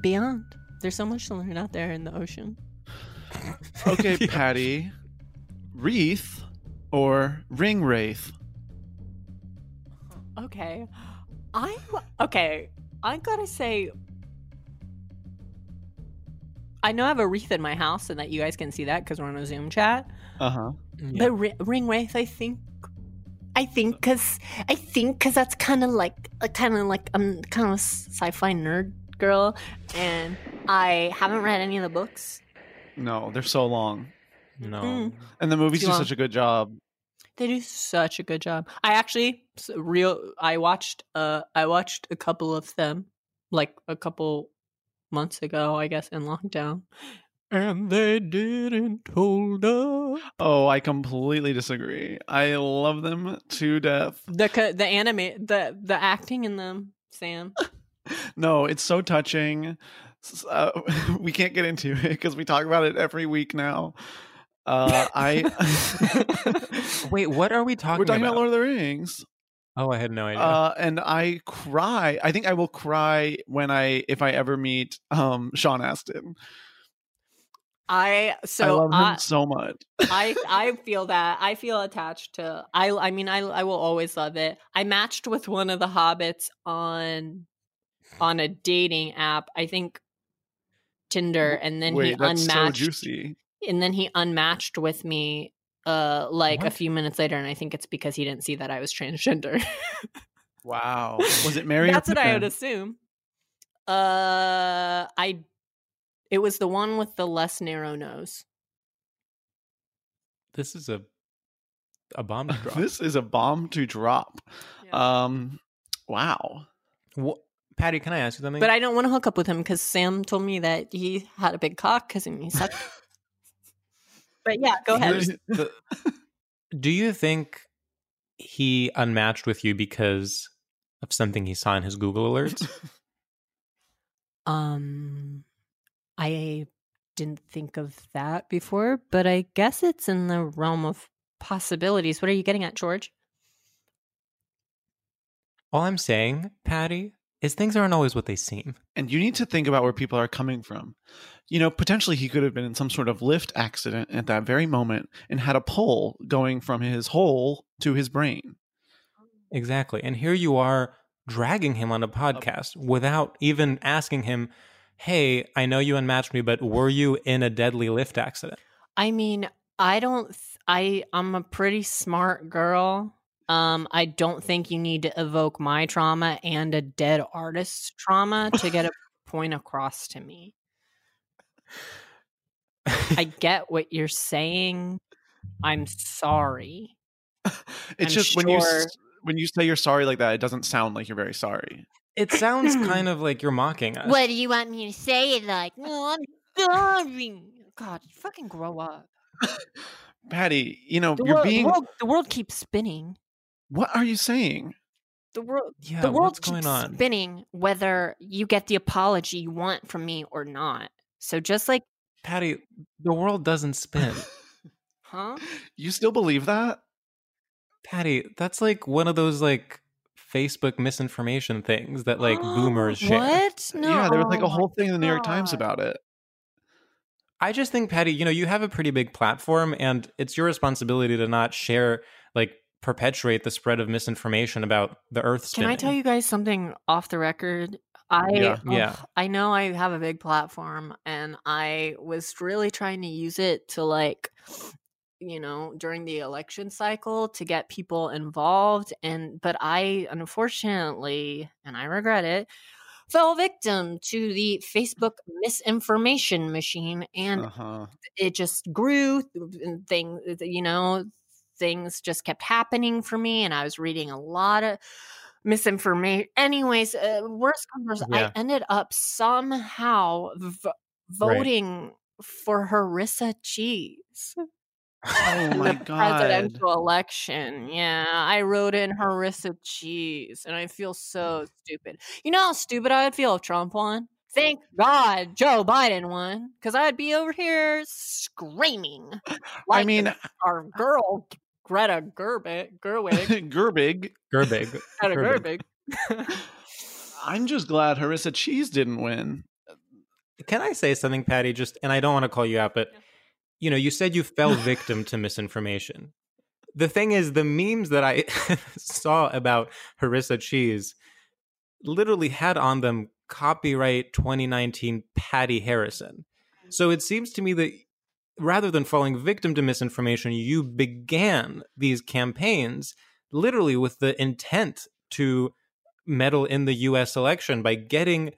Beyond, there's so much to learn out there in the ocean. Okay, Patti. Wreath or ring wraith? Okay, I'm okay. I gotta say. I know I have a wreath in my house, and that you guys can see that because we're on a Zoom chat. Uh huh. But ri- ring wraith, I think, I think, cause I think, cause that's kind of like, kind of like I'm kind of a sci-fi nerd girl, and I haven't read any of the books. No, they're so long, No. Mm. and the movies Too do long. such a good job. They do such a good job. I actually real. I watched. Uh, I watched a couple of them, like a couple months ago, I guess, in lockdown, and they didn't hold up. Oh, I completely disagree. I love them to death. The the anime, the the acting in them, Sam. No, it's so touching. Uh, we can't get into it because we talk about it every week now. Uh, I Wait, what are we talking, we're talking about? about Lord of the Rings, oh, I had no idea. uh, and I cry. I think I will cry when I if I ever meet um Sean Astin. I so I love him I, so much. I I feel that I feel attached to I I mean I I will always love it. I matched with one of the hobbits on on a dating app. I think Tinder and then Wait, he that's so unmatched juicy. And then he unmatched with me uh like a few minutes later and I think it's because he didn't see that I was transgender. Wow. Was it Merry? That's what I would assume. Uh I it was the one with the less narrow nose. This is a a bomb to drop. This is a bomb to drop. Um. Wow. Wha- Patti, can I ask you something? But I don't want to hook up with him because Sam told me that he had a big cock because he sucked. but yeah, go ahead. The- do you think he unmatched with you because of something he saw in his Google alerts? Um, I didn't think of that before, but I guess it's in the realm of possibilities. What are you getting at, George? All I'm saying, Patti, is things aren't always what they seem. and you need to think about where people are coming from. You know, potentially he could have been in some sort of Lyft accident at that very moment and had a pole going from his hole to his brain. Exactly. And here you are dragging him on a podcast without even asking him, hey, I know you unmatched me, but were you in a deadly Lyft accident? I mean, I don't. Th- I I'm a pretty smart girl. Um, I don't think you need to evoke my trauma and a dead artist's trauma to get a point across to me. I get what you're saying. I'm sorry. It's I'm just when you when you say you're sorry like that, it doesn't sound like you're very sorry. It sounds kind of like you're mocking us. What do you want me to say it like? No, I'm sorry. God, fucking grow up. Patti, you know, The you're world, being the world, the world keeps spinning. What are you saying? The world, Yeah, the world going keeps on? spinning whether you get the apology you want from me or not. So just like, Patti, the world doesn't spin. huh? You still believe that? Patti, that's like one of those like Facebook misinformation things that like boomers share. What? No. yeah, there was like a whole thing in the New York Times about it. I just think, Patti, you know, you have a pretty big platform and it's your responsibility to not share, like, perpetuate the spread of misinformation about the earth Can. I tell you guys something off the record? I Yeah. Yeah. I know I have a big platform and I was really trying to use it to like you know during the election cycle to get people involved and but I unfortunately and I regret it fell victim to the Facebook misinformation machine and Uh-huh. it just grew and thing you know things just kept happening for me and i was reading a lot of misinformation anyways uh, worst comes worst, Yeah. i ended up somehow v- voting for harissa cheese Oh my the god. presidential election yeah i wrote in harissa cheese and i feel so stupid you know how stupid i would feel if trump won Thank God Joe Biden won, because I'd be over here screaming. I mean, our girl Greta Gerwig, Gerwig, Gerbig. Gerbig. Greta Gerwig. Gerwig. I'm just glad Harissa Cheese didn't win. Can I say something, Patti? Just, and I don't want to call you out, but, you know, you said you fell victim to misinformation. The thing is, the memes that I saw about Harissa Cheese literally had on them copyright 2019 Patti Harrison. So it seems to me that rather than falling victim to misinformation, you began these campaigns literally with the intent to meddle in the US election by getting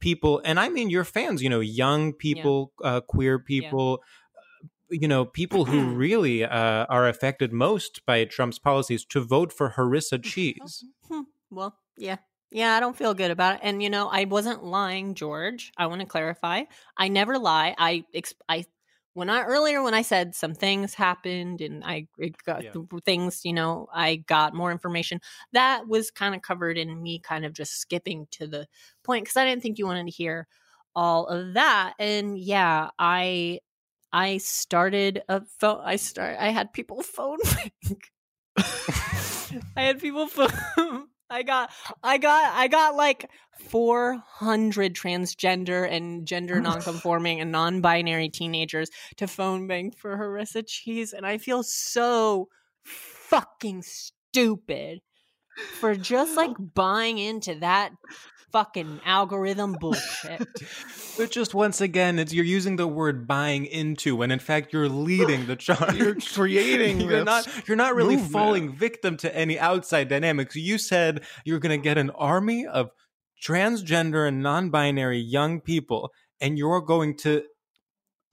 people, and I mean your fans, you know, young people, uh, queer people. uh, You know, people who really uh, are affected most by Trump's policies to vote for Harissa Cheese. Hmm, well, yeah. Yeah, I don't feel good about it. And you know, I wasn't lying, George. I want to clarify. I never lie. I ex- I when I earlier when I said some things happened and I got Yeah. things, you know, I got more information. That was kind of covered in me kind of just skipping to the point cuz I didn't think you wanted to hear all of that. And yeah, I I started a phone I start I had people phone me. I had people phone I got I got I got like 400 transgender and gender oh. nonconforming and non-binary teenagers to phone bank for Harissa cheese and I feel so fucking stupid for just like buying into that fucking algorithm bullshit. But just once again, it's you're using the word buying into when in fact you're leading the charge. You're creating you're this not you're not really movement. falling victim to any outside dynamics. You said you're gonna get an army of transgender and non-binary young people, and you're going to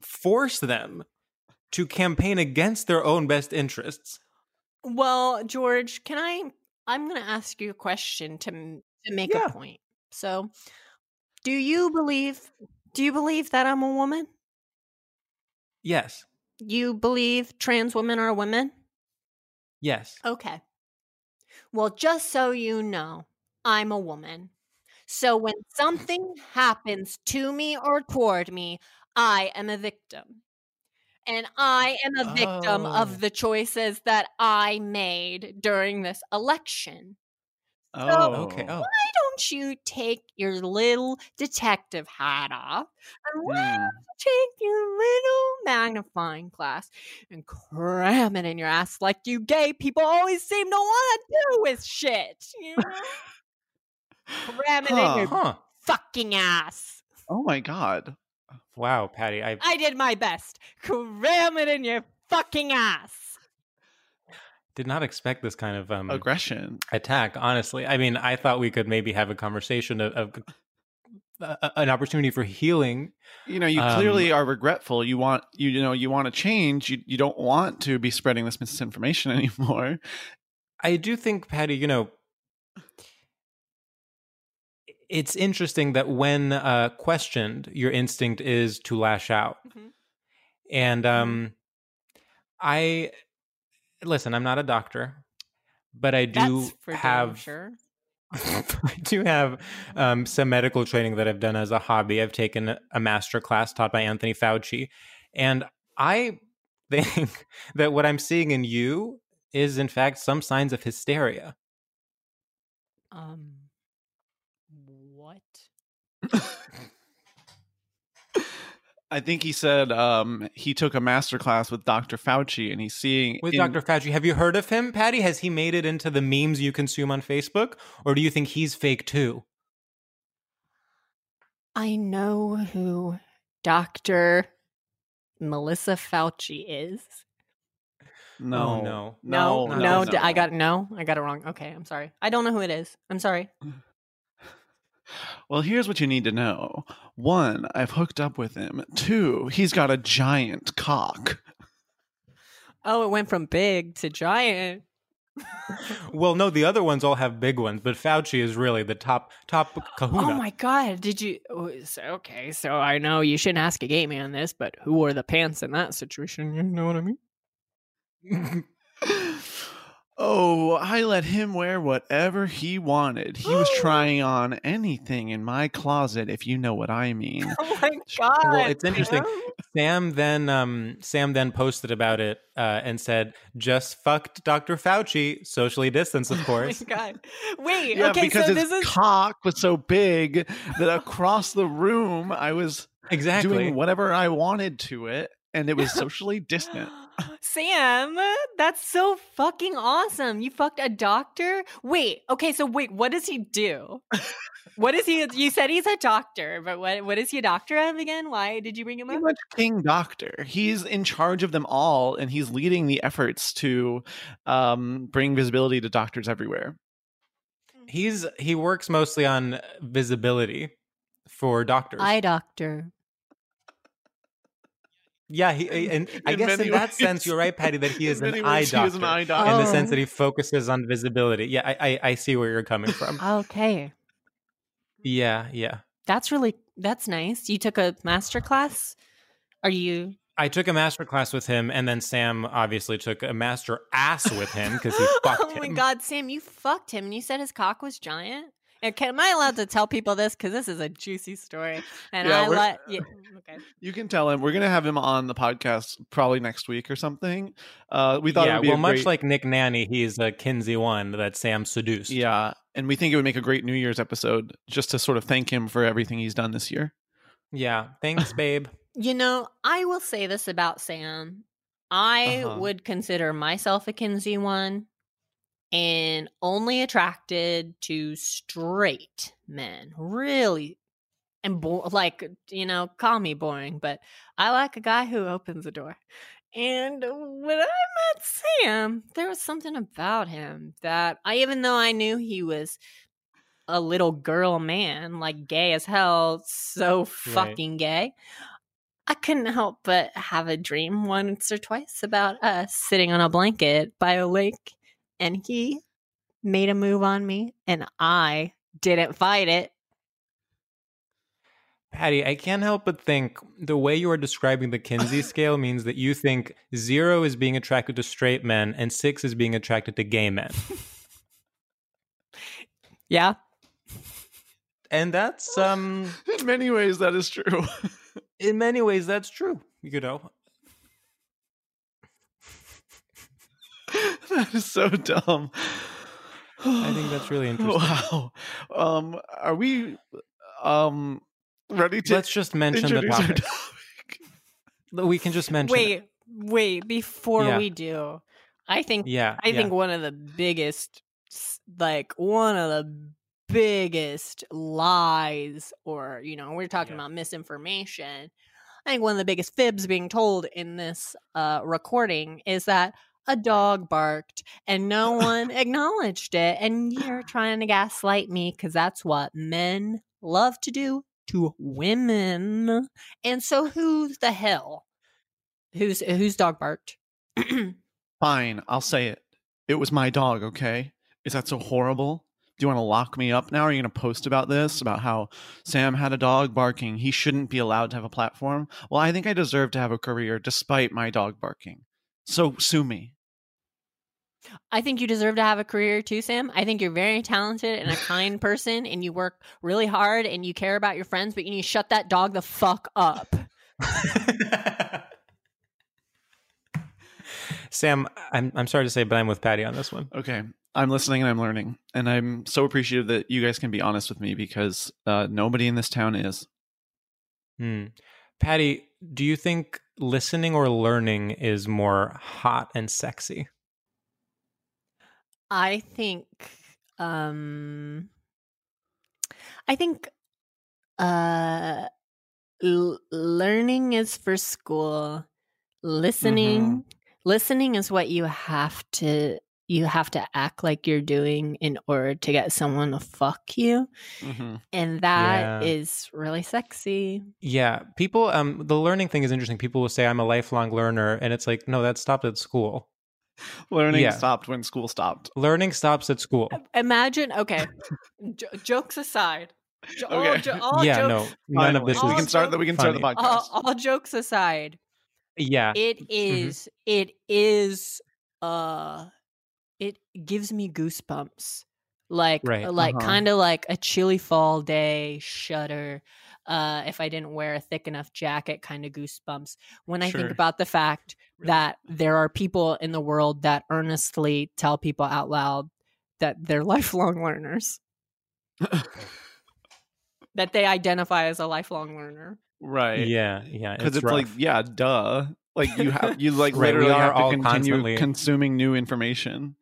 force them to campaign against their own best interests. Well, George, can I? I'm going to ask you a question to to make Yeah. a point. So, do you believe? Do you believe that I'm a woman? Yes. You believe trans women are women? Yes. Okay. Well, just so you know, I'm a woman. So when something happens to me or toward me, I am a victim. And I am a victim Oh. of the choices that I made during this election. Oh, Okay. Oh. Why don't you take your little detective hat off and why Hmm. don't you take your little magnifying glass and cram it in your ass like you gay people always seem to want to do with shit? You know? cram it in your Huh. fucking ass. Oh my god. Wow, Patti. I I did my best. Cram it in your fucking ass. Did not expect this kind of um, Aggression. attack. Honestly, I mean, I thought we could maybe have a conversation of, of uh, an opportunity for healing. You know, you Um, clearly are regretful. You want you, you know, you want to change. You you don't want to be spreading this misinformation anymore. I do think, Patti, you know, it's interesting that when uh, questioned, your instinct is to lash out. Mhm. And um, I listen. I'm not a doctor, but I do have sure. I do have um, some medical training that I've done as a hobby. I've taken a master class taught by Anthony Fauci, and I think that what I'm seeing in you is, in fact, some signs of hysteria. Um, what? I think he said um, he took a master class with Dr. Fauci, and he's seeing With in- Dr. Fauci, have you heard of him, Patti? Has he made it into the memes you consume on Facebook, or do you think he's fake too? I know who Dr. Melissa Fauci is. No, Oh, no. No, no, no, no. d- I got no, I got it wrong. Okay, I'm sorry. I don't know who it is. I'm sorry. Well, here's what you need to know. One, I've hooked up with him. Two, he's got a giant cock. Oh, it went from big to giant. Well, no, the other ones all have big ones, but Fauci is really the top top kahuna. Oh my god! Did you? oh, so- Okay, so I know you shouldn't ask a gay man this, but who wore the pants in that situation? You know what I mean? Oh, I let him wear whatever he wanted. He was trying on anything in my closet, if you know what I mean. Oh my god! Well, it's interesting. Sam. Sam then um Sam then posted about it uh, and said, "Just fucked Dr. Fauci, socially distanced, of course." Oh course." my god! Wait. Yeah, okay, because so his this is cock was so big that across the room I was exactly. doing whatever I wanted to it, and it was socially distant. Sam, that's so fucking awesome. You fucked a doctor? Wait, okay, so wait, what does he do? what is he you said he's a doctor, but what what is he a doctor of again? Why did you bring him Pretty up? much King Doctor. He's in charge of them all, and he's leading the efforts to um, bring visibility to doctors everywhere. He's he works mostly on visibility for doctors. Eye doctor. Yeah, he and I in guess in that ways. sense you're right, Patti, that he is an many eye ways, he doctor. is an eye in doctor. the sense Oh. that he oh. focuses on visibility. Yeah, I, I I see where you're coming from. Okay. yeah, yeah. That's really that's nice. You took a master class? Are you I took a master class with him, and then Sam obviously took a master ass with him because he fucked him. Oh my god, Sam, you fucked him and you said his cock was giant? Okay, am I allowed to tell people this? Because this is a juicy story. And Yeah, I we're- let yeah, okay. You can tell him we're gonna have him on the podcast probably next week or something. Uh, we thought, it yeah, would be well, a much great- like Nick Nanny, he's a Kinsey one that Sam seduced. yeah, and we think it would make a great New Year's episode just to sort of thank him for everything he's done this year. Yeah. Thanks, babe. You know, I will say this about Sam. I Uh-huh. would consider myself a Kinsey one and only attracted to straight men. Really. And bo- like, uh, you know, call me boring, but I like a guy who opens the door. And when I met Sam, there was something about him that I, even though I knew he was a little girl man, like gay as hell, so fucking gay, I couldn't help but have a dream once or twice about us sitting on a blanket by a lake, and he made a move on me, and I didn't fight it. Patti, I can't help but think the way you are describing the Kinsey scale means that you think zero is being attracted to straight men and six is being attracted to gay men. Yeah. And that's um In many ways, that is true. in many ways that's true. You know. that is so dumb. I think that's really interesting. Wow. Um, are we um ready to Let's just mention the introduce our topic. topic? We can just mention it. Wait, wait, before Yeah. we do, I think Yeah. I yeah. think one of the biggest, like one of the biggest lies, or you know, we're talking Yeah. about misinformation. I think one of the biggest fibs being told in this uh, recording is that a dog barked and no one acknowledged it, and you're trying to gaslight me because that's what men love to do to women. And so, who the hell? Who's whose dog barked? Fine, I'll say it. It was my dog, okay? Is that so horrible? Do you want to lock me up now? Are you going to post about this? About how Sam had a dog barking? He shouldn't be allowed to have a platform? Well, I think I deserve to have a career despite my dog barking. So sue me. I think you deserve to have a career too, Sam. I think you're very talented and a kind person, and you work really hard and you care about your friends, but you need to shut that dog the fuck up. Sam, I'm I'm sorry to say, but I'm with Patti on this one. Okay, I'm listening and I'm learning. And I'm so appreciative that you guys can be honest with me because uh, nobody in this town is. Hmm. Patti, do you think listening or learning is more hot and sexy? I think, um, I think, uh, l- learning is for school. Listening, listening is what you have to. You have to act like you're doing in order to get someone to fuck you. Mhm. and that is Yeah. really sexy. Yeah, people. Um, the learning thing is interesting. People will say I'm a lifelong learner, and it's like, no, that stopped at school. Learning Yeah. stopped when school stopped. Learning stops at school. Imagine, okay, j- jokes aside. Jo- all Okay. jo- all yeah, jokes, no, none of Finally, this we can start. That we can start the funny. podcast. all, all jokes aside, Yeah, it is, it is, uh, it gives me goosebumps, like, Right, like uh-huh. kind of like a chilly fall day shudder. Uh, if I didn't wear a thick enough jacket, kind of goosebumps when I think about the fact that there are people in the world that earnestly tell people out loud that they're lifelong learners, that they identify as a lifelong learner. right. yeah, yeah. because it's, rough. like yeah duh like you have you like Right, literally are have to all continue constantly- consuming new information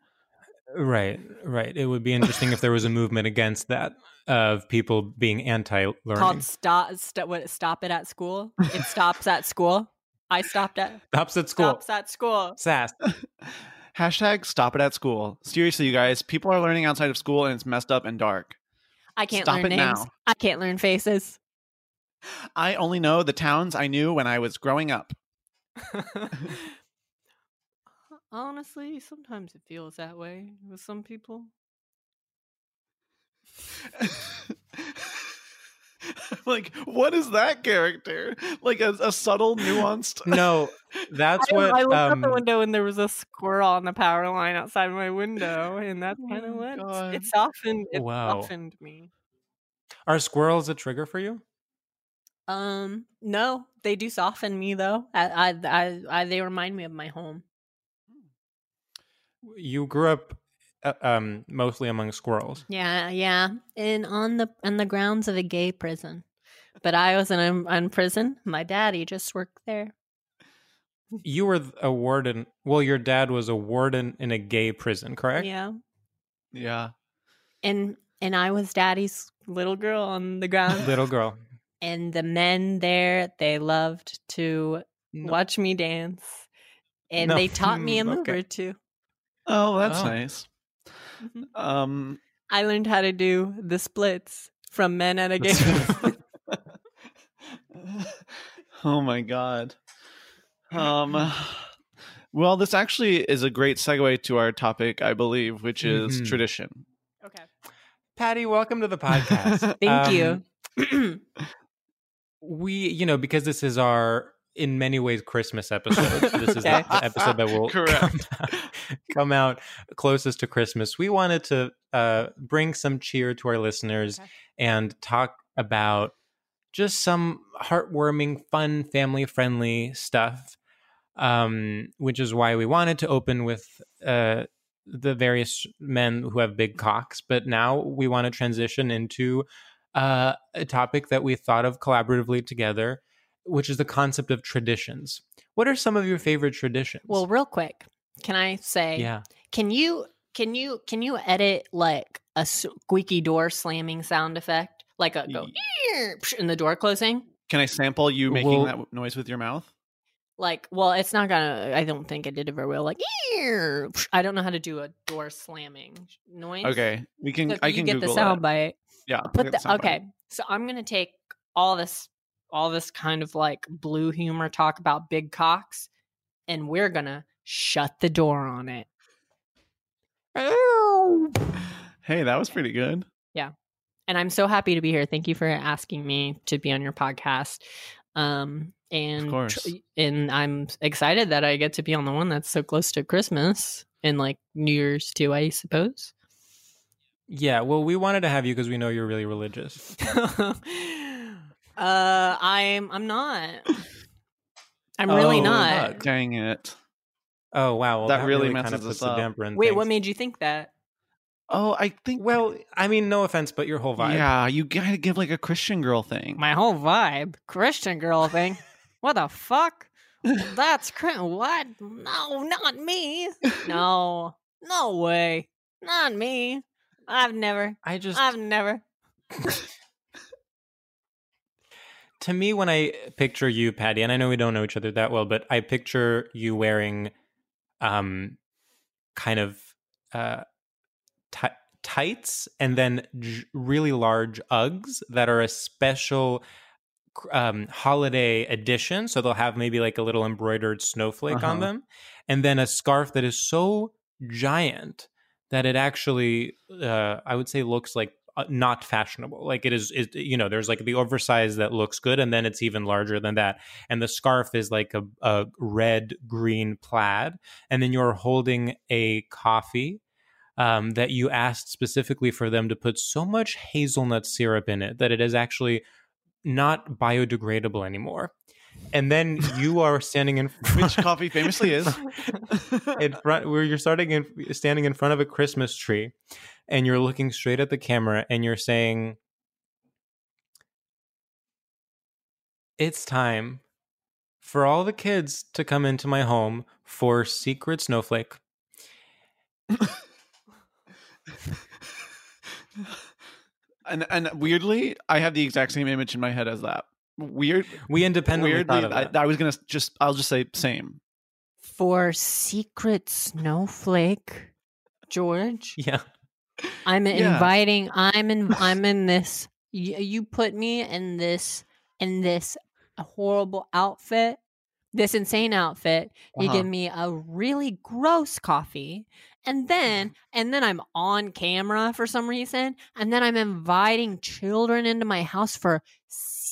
right, right. It would be interesting if there was a movement against that of people being anti-learning. Called stop, st- what, stop it at school. It stops at school. I stopped at Stops at school. stops at school. Sass. hashtag stop it at school seriously you guys people are learning outside of school and it's messed up and dark I can't Stop learn it names. now. I can't learn faces. i only know the towns i knew when i was growing up Honestly, sometimes it feels that way with some people. like what is that character like a, a subtle nuanced No, that's I, what. I looked out um, the window and there was a squirrel on the power line outside my window, and that's kind of Oh, what God. it softened. It Wow. softened me. Are squirrels a trigger for you? Um, no, they do soften me though. I, I, I, I they remind me of my home. You grew up uh, um, mostly among squirrels. Yeah, yeah, and on the on the grounds of a gay prison. But I was in a in prison. My daddy just worked there. You were a warden. Well, your dad was a warden in a gay prison, correct? Yeah, Yeah. and and I was daddy's little girl on the ground. Little girl. and the men there they loved to No. watch me dance, and No. they taught me a move okay. or two. Oh, that's Oh. nice. Mhm. Um I learned how to do the splits from men at a Game. oh my god. Um well, this actually is a great segue to our topic, I believe, which is Mhm. tradition. okay. Patty, welcome to the podcast. Thank Um, you. we, you know, because this is our in many ways Christmas episode. This is Okay. the, the episode that will Correct. Come, out, come out closest to Christmas. We wanted to uh, bring some cheer to our listeners Okay. and talk about just some heartwarming, fun, family friendly stuff. Um, which is why we wanted to open with uh, the various men who have big cocks, but now we want to transition into uh, a topic that we thought of collaboratively together, which is the concept of traditions. What are some of your favorite traditions? well, real quick, can I say? yeah. Can you can you can you edit like a squeaky door slamming sound effect, like a go in the door closing? Can I sample you making Well- that noise with your mouth? Like, well, it's not gonna. I don't think it did it very well. Like, I don't know how to do a door slamming noise. Okay, we can. So I can get Google the sound it. bite. Yeah, Put get the, okay. bite. So I'm gonna take all this, all this kind of like blue humor talk about big cocks, and we're gonna shut the door on it. Hey, that was pretty good. Yeah. And I'm so happy to be here. Thank you for asking me to be on your podcast. Um, and tr- course. and I'm excited that I get to be on the one that's so close to Christmas and like New Year's too. I suppose. Yeah, well, we wanted to have you because we know you're really religious. uh, I'm I'm not. I'm really Oh, not. Dang it. Oh wow, well, That really kind messes of us puts a up. damper in Wait, things. what made you think that? Oh, I think. Well, I mean, no offense, but your whole vibe. Yeah, you gotta give like a Christian girl thing. My whole vibe, Christian girl thing. what the fuck? That's cr- what? No, not me. No, no way, not me. I've never. I just I've never. to me when I picture you, Patti, and I know we don't know each other that well, but I picture you wearing, um, kind of uh, ti- tights and then j- really large Uggs that are a special um, holiday edition. So they'll have maybe like a little embroidered snowflake on Uh-huh. them, and then a scarf that is so giant that it actually, uh, I would say, looks like not fashionable. Like it is, it, you know, there's like the oversized that looks good, and then it's even larger than that. And the scarf is like a, a red green plaid, and then you're holding a coffee um, that you asked specifically for them to put so much hazelnut syrup in it that it is actually not biodegradable anymore. And then you are standing in Which coffee famously is. in front where you're starting in standing in front of a Christmas tree and you're looking straight at the camera and you're saying it's time for all the kids to come into my home for secret snowflake and and weirdly, I have the exact same image in my head as that. Weird. we independently Weirdly, thought of I, that. I was gonna just. I'll just say same. For secret snowflake, George. yeah I'm Yeah. inviting. I'm in. I'm in this. You, you put me in this in this horrible outfit, this insane outfit. You Uh-huh. give me a really gross coffee, and then and then I'm on camera for some reason, and then I'm inviting children into my house for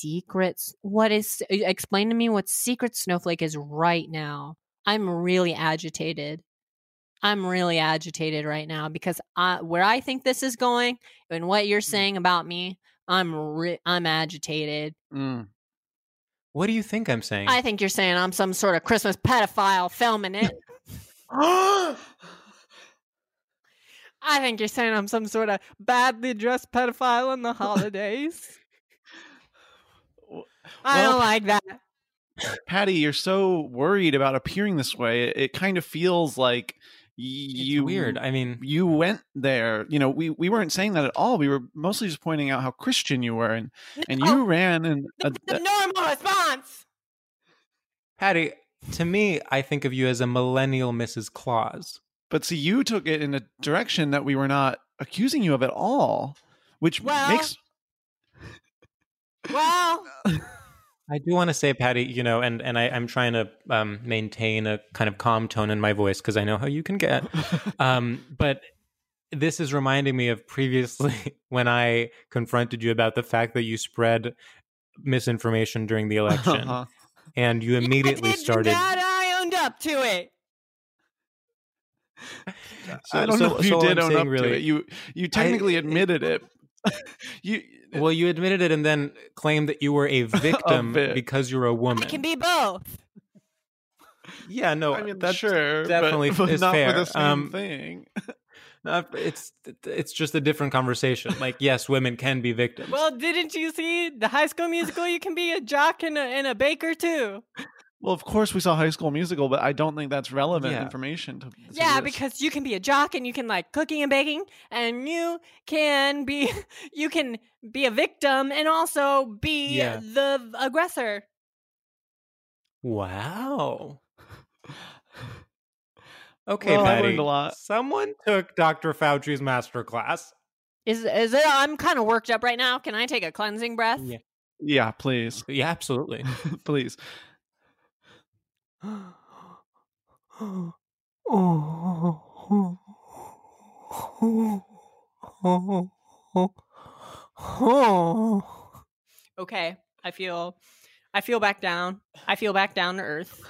secrets. What is? Explain to me what secret snowflake is right now. I'm really agitated. I'm really agitated right now because I, where I think this is going and what you're saying about me, I'm re- I'm agitated. Mm. what do you think i'm saying I think you're saying I'm some sort of Christmas pedophile filming it. I think you're saying I'm some sort of badly dressed pedophile in the holidays. I Well, don't like that. Patti, you're so worried about appearing this way. It, it kind of feels like y- It's you weird. I mean, you went there. You know, we we weren't saying that at all. We were mostly just pointing out how Christian you were, and and you ran and uh, the, the normal response. Patti, to me, I think of you as a millennial Mrs. Claus. but see, you took it in a direction that we were not accusing you of at all, which Well- makes Well, I do want to say, Patti, you know, and and I, I'm trying to um, maintain a kind of calm tone in my voice because I know how you can get. Um, but this is reminding me of previously when I confronted you about the fact that you spread misinformation during the election, Uh-huh. and you immediately I did started. That I owned up to it. I don't so- know if you so did I'm own saying up to really- it. You you technically admitted it. you Well, you admitted it and then claimed that you were a victim bit. because you're a woman. I can be both. yeah, no, I mean, that's sure, definitely but, but is not fair. for the same Um, thing. Uh, it's it's just a different conversation. Like, yes, women can be victims. Well, didn't you see the High School Musical? You can be a jock and a, and a baker too. Well, of course we saw High School Musical, but I don't think that's relevant Yeah. information. To, to Yeah, this. because you can be a jock and you can like cooking and baking, and you can be you can be a victim and also be Yeah. the aggressor. Wow. Okay, Well, I learned a lot. Someone took Dr. Fauci's master class. Is is it? I'm kind of worked up right now. Can I take a cleansing breath? Yeah. yeah, please, Yeah, absolutely. please. Okay, I feel I feel back down. I feel back down to earth.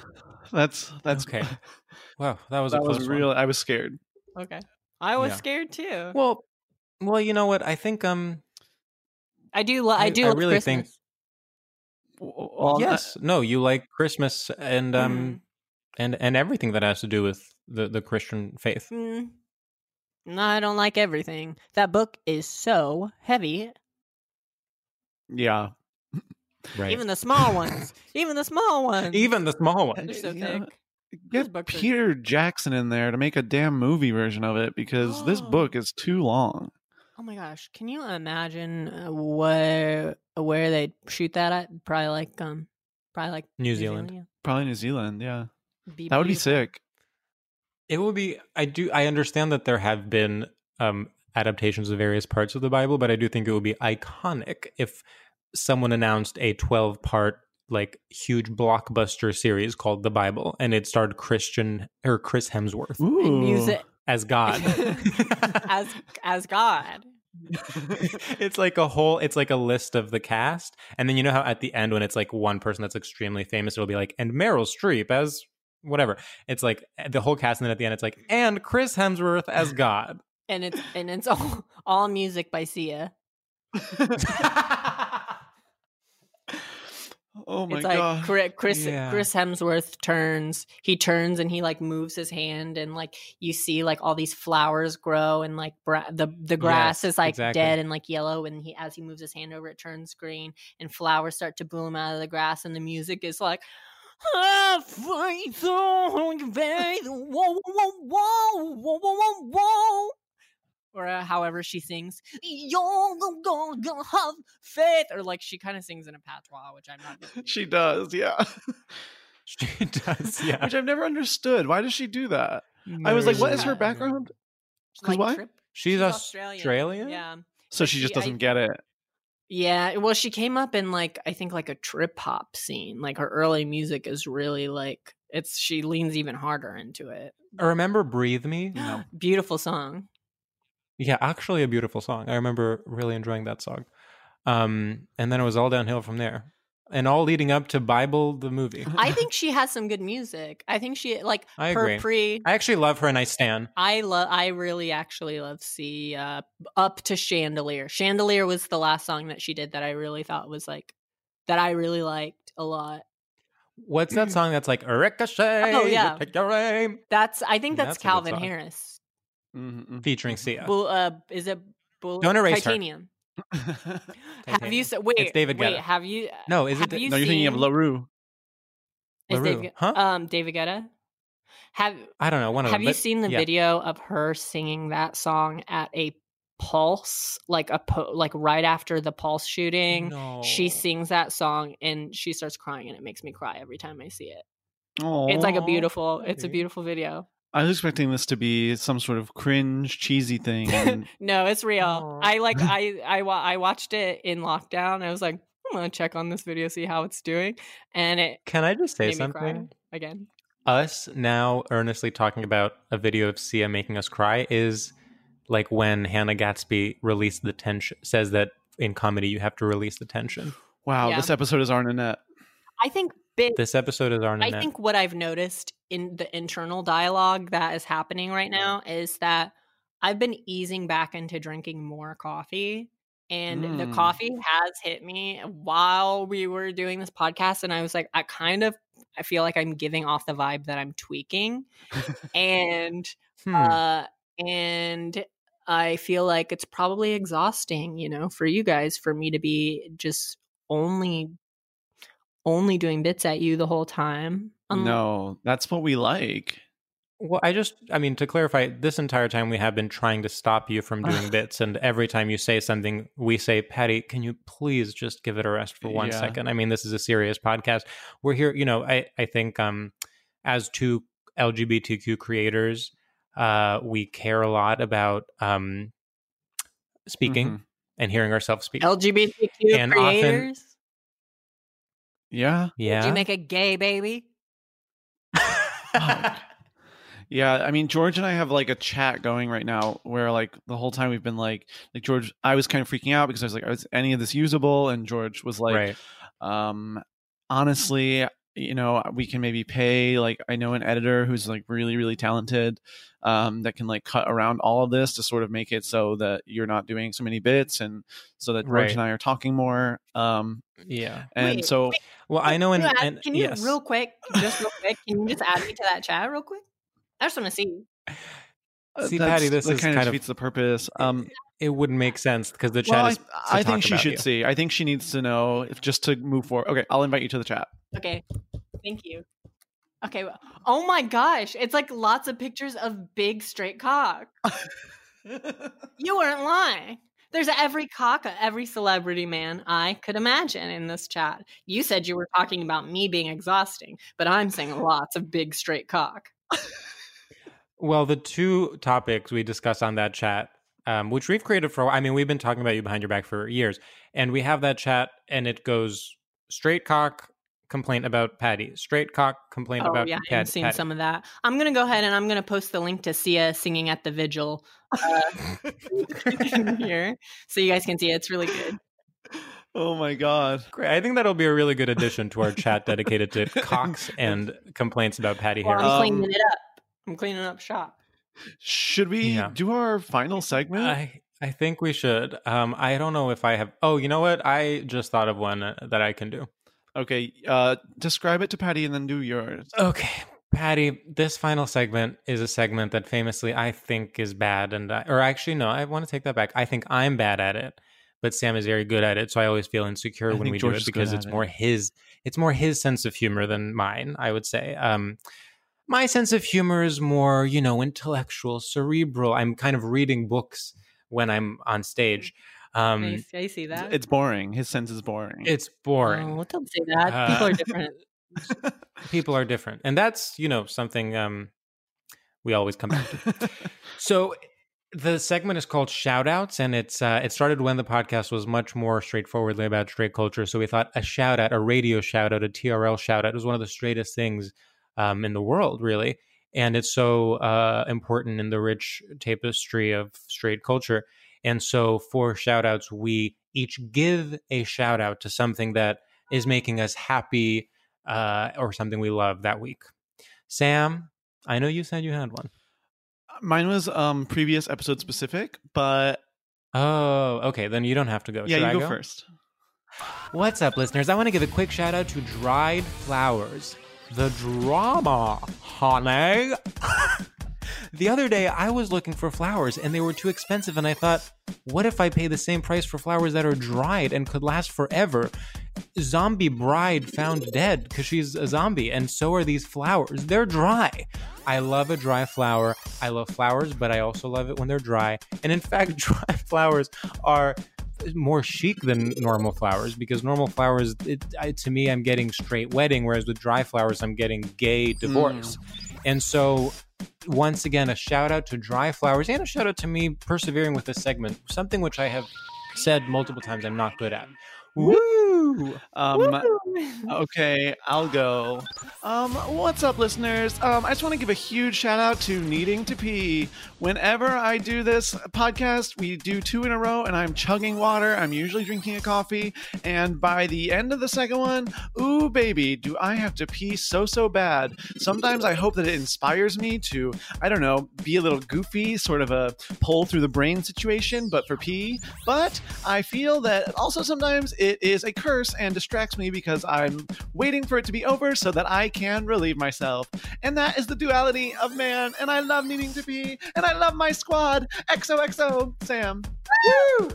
That's that's Okay. Wow, that was That a close was one. real. I was scared. Okay. I was Yeah. scared too. Well, well, you know what? I think um I do. Lo- I, I- do. I really Christmas. think- Well, I- yes, no, you like Christmas and um Mm. and and everything that has to do with the the Christian faith. Mm. No, I don't like everything. That book is so heavy. yeah. Right. Even the small ones. Even the small ones. even the small ones. They're so you know, thick. Get books are- Peter Jackson in there to make a damn movie version of it because this Oh. book is too long. Oh my gosh! Can you imagine uh, where where they shoot that at? Probably like um, probably like New Zealand. yeah. Probably New Zealand. Yeah, Be that would be sick. It would be. I do. I understand that there have been um, adaptations of various parts of the Bible, but I do think it would be iconic if someone announced a twelve-part, like, huge blockbuster series called the Bible, and it starred Christian or Chris Hemsworth Ooh. And music as God. as as God. it's like a whole. It's like a list of the cast, and then you know how at the end when it's like one person that's extremely famous, it'll be like, and Meryl Streep as whatever. It's like eh, the whole cast, and then at the end, it's like, and Chris Hemsworth as God. and it's and it's all all music by Sia. Oh my it's like god. Chri- Chris Yeah. Chris Hemsworth turns. He turns and he like moves his hand and like you see like all these flowers grow and like bra- the the grass Yes, is like exactly. dead and like yellow and he as he moves his hand over it turns green and flowers start to bloom out of the grass and the music is like. "Ah, faith on your Whoa, whoa, whoa, whoa, whoa, whoa, whoa. Or uh, however she sings, you're gonna gonna have faith, or like she kind of sings in a patois, which I'm not. she does. Yeah. She does, yeah. Which I've never understood. Why does she do that? I was like, Never what seen is her that. background? She's 'Cause why? trip- She's Australian. Australian. Yeah. So she she- just doesn't get it. Yeah. Well, she came up in like I think like a trip hop scene. Like her early music is really like it's she leans even harder into it. I remember "Breathe Me." Yeah. Beautiful song. Yeah, actually, a beautiful song. I remember really enjoying that song. Um, and then it was all downhill from there, and all leading up to Bible the movie. I think she has some good music. I think she like I her agree. pre I actually love her, and I stand. I love. I really actually love see uh, up to Chandelier. Chandelier was the last song that she did that I really thought was like that I really liked a lot. What's that song that's like ricochet? Oh, yeah. take your aim. That's I think that's, that's Calvin. Harris. Mhm, featuring Sia. Bull, uh, is it bull, Don't erase her. titanium? mhm. Have you se- wait? It's David wait, Guetta. have you? No, is it have you no, you're thinking of La Roux. Is La Roux, David, huh? Um, David Guetta. Have I don't know. One of Have them. you but seen the yeah. video of her singing that song at a Pulse, like a po- like right after the Pulse shooting? No. She sings that song and she starts crying, and it makes me cry every time I see it. Oh, It's like a beautiful, it's a beautiful video. I was expecting this to be some sort of cringe, cheesy thing. and- no, it's real. Aw. I like I I I watched it in lockdown. I was like, I'm gonna check on this video, see how it's doing, and it Can I just say made me cry something? again. Us now earnestly talking about a video of Sia making us cry is like when Hannah Gadsby released the tension. Says that in comedy you have to release the tension. wow, Yeah. this episode is our Nanette. I think big. This episode is our I think what I've noticed in the internal dialogue that is happening right now is that I've been easing back into drinking more coffee. And the Mm. coffee has hit me while we were doing this podcast. And I was like, I kind of I feel like I'm giving off the vibe that I'm tweaking. and Hmm. uh and I feel like it's probably exhausting, you know, for you guys for me to be just only only doing bits at you the whole time. Um, no, that's what we like. Well, I just, I mean, to clarify, this entire time we have been trying to stop you from doing bits, and every time you say something, we say, Patti, can you please just give it a rest for one second? Yeah. I mean, this is a serious podcast. We're here, you know, I, I think um, as two LGBTQ creators, uh, we care a lot about um, speaking Mhm. and hearing ourselves speak. LGBTQ And often- creators. Yeah. Did yeah. you make a gay baby? Yeah, I mean George and I have like a chat going right now where like the whole time we've been like like George I was kind of freaking out because I was like is any of this usable and George was like right. um honestly you know we can maybe pay like I know an editor who's like really really talented um that can like cut around all of this to sort of make it so that you're not doing so many bits and so that George Right. and I are talking more um Yeah. and Wait, so Well, I know, Can and, you, add- and can you yes. real quick, just real quick, can you just add me to that chat real quick? I just want to see. uh, See, that's- Patti, this that is kind kind of of- defeats the purpose um it wouldn't make sense because the chat well, is. to I, I talk think she about should you. see. I think she needs to know if just to move forward. Okay, I'll invite you to the chat. Okay, thank you. Okay, well- oh my gosh, it's like lots of pictures of big straight cock. You weren't lying. There's every cock, every celebrity man I could imagine in this chat. You said you were talking about me being exhausting, but I'm saying lots of big straight cock. Well, the two topics we discussed on that chat, um, which we've created for, I mean, we've been talking about you behind your back for years, and we have that chat, and it goes straight cock complaint about Patti, straight cock complaint Oh about yeah, Pat- I've seen Patti. some of that. I'm gonna go ahead and I'm gonna post the link to Sia singing at the vigil uh, here, so you guys can see it. It's really good. Oh my god. Great. I think that'll be a really good addition to our chat dedicated to cocks and complaints about Patti Well, I'm Harris. Um, cleaning it up. I'm cleaning up shop. Should we Yeah. do our final segment? I I think we should. Um, I don't know if I have. Oh, you know what? I just thought of one uh, that I can do. okay, uh describe it to Patti and then do yours. Okay, Patti, this final segment is a segment that famously I think is bad, and I, or actually no, I want to take that back. I think I'm bad at it, but Sam is very good at it, so I always feel insecure I when we George do it because it's it. more his. It's more his sense of humor than mine. I would say. Um, my sense of humor is more, you know, intellectual, cerebral. I'm kind of reading books when I'm on stage. Um, I, I see that. It's boring. His sense is boring. it's boring. Oh, don't say that. People Uh, are different. people are different and that's you know something um we always come back to so the segment is called shout outs and it's uh it started when the podcast was much more straightforwardly about straight culture so we thought a shout out a radio shout out a trl shout out was one of the straightest things um in the world really and it's so uh important in the rich tapestry of straight culture and so for shout outs we each give a shout out to something that is making us happy uh, or something we love that week. Sam, I know you said you had one. Mine was um previous episode specific, but Oh, okay. Then you don't have to go. yeah, Should you I go, first. What's up, listeners? I want to give a quick shout out to Dried Flowers, the drama, honey. the other day I was looking for flowers and they were too expensive. And I thought, what if I pay the same price for flowers that are dried and could last forever? Zombie bride found dead because she's a zombie, and so are these flowers. They're dry. I love a dry flower. I love flowers, but I also love it when they're dry. And in fact, dry flowers are more chic than normal flowers because normal flowers, it, I, to me, I'm getting straight wedding, whereas with dry flowers, I'm getting gay hmm. divorce. And so, once again, a shout out to dry flowers and a shout out to me persevering with this segment, something which I have said multiple times I'm not good at. Woo! Um, okay, I'll go. Um, what's up, listeners? Um, I just want to give a huge shout out to Needing to Pee. Whenever I do this podcast, we do two in a row, and I'm chugging water. I'm usually drinking a coffee, and by the end of the second one, ooh, baby, do I have to pee so, so bad. Sometimes I hope that it inspires me to, I don't know, be a little goofy, sort of a pull through the brain situation, but for pee. But I feel that also sometimes it is a curse and distracts me because I'm waiting for it to be over so that I can relieve myself. And that is the duality of man. And I love needing to pee. And I love my squad. XOXO, Sam. Woo!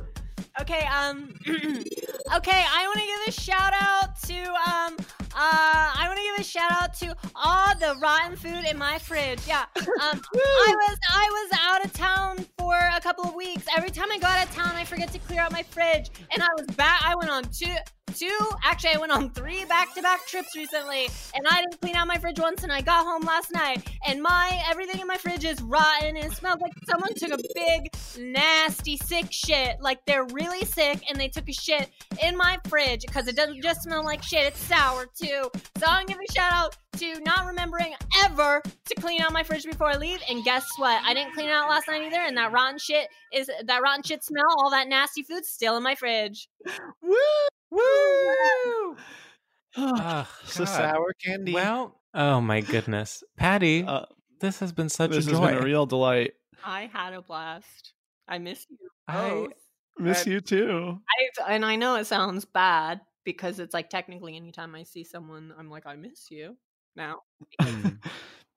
Okay, um, okay, I want to give a shout out to, um, uh, I want to give a shout out to all the rotten food in my fridge. Yeah, um, I was, I was out of town for a couple of weeks. Every time I go out of town, I forget to clear out my fridge, and I was back. I went on two, two, actually, I went on three back-to-back trips recently, and I didn't clean out my fridge once. And I got home last night, and my everything in my fridge is rotten, and it smells like someone took a big, nasty, sick shit. Like they're really sick, and they took a shit in my fridge because it doesn't just smell like shit; it's sour too. So I'm giving a shout out to not remembering ever to clean out my fridge before I leave. And guess what? I didn't clean out last night either, and that rotten shit is that rotten shit smell, all that nasty food still in my fridge. Woo! Woo! Oh, so God. sour candy. Well, oh my goodness. Patti, Uh, this has been such this a has joy. been a real delight. I had a blast. I miss you I- both. Miss Uh, you too. I, and I know it sounds bad because it's like technically anytime I see someone, I'm like, I miss you now,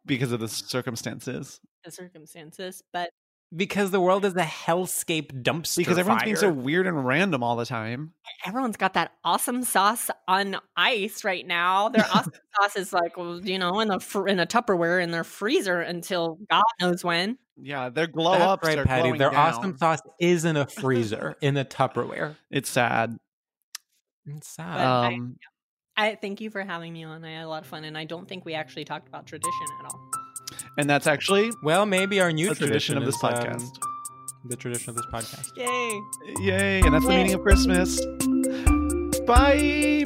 because of the circumstances. the circumstances. But because the world is a hellscape dumpster Because everyone's being so weird and random all the time. everyone's got that awesome sauce on ice right now. Their awesome sauce is like, well, you know, in a fr- in a Tupperware in their freezer until God knows when. Yeah, their glow That's ups right, are Patti. Their down. awesome sauce is in a freezer in a Tupperware. It's sad. It's sad. But I- Um, I thank you for having me on. I had a lot of fun, and I don't think we actually talked about tradition at all. And that's actually well, maybe our new the tradition of this is, um, podcast. the tradition of this podcast. Yay! Yay! And that's the meaning of Christmas. Bye.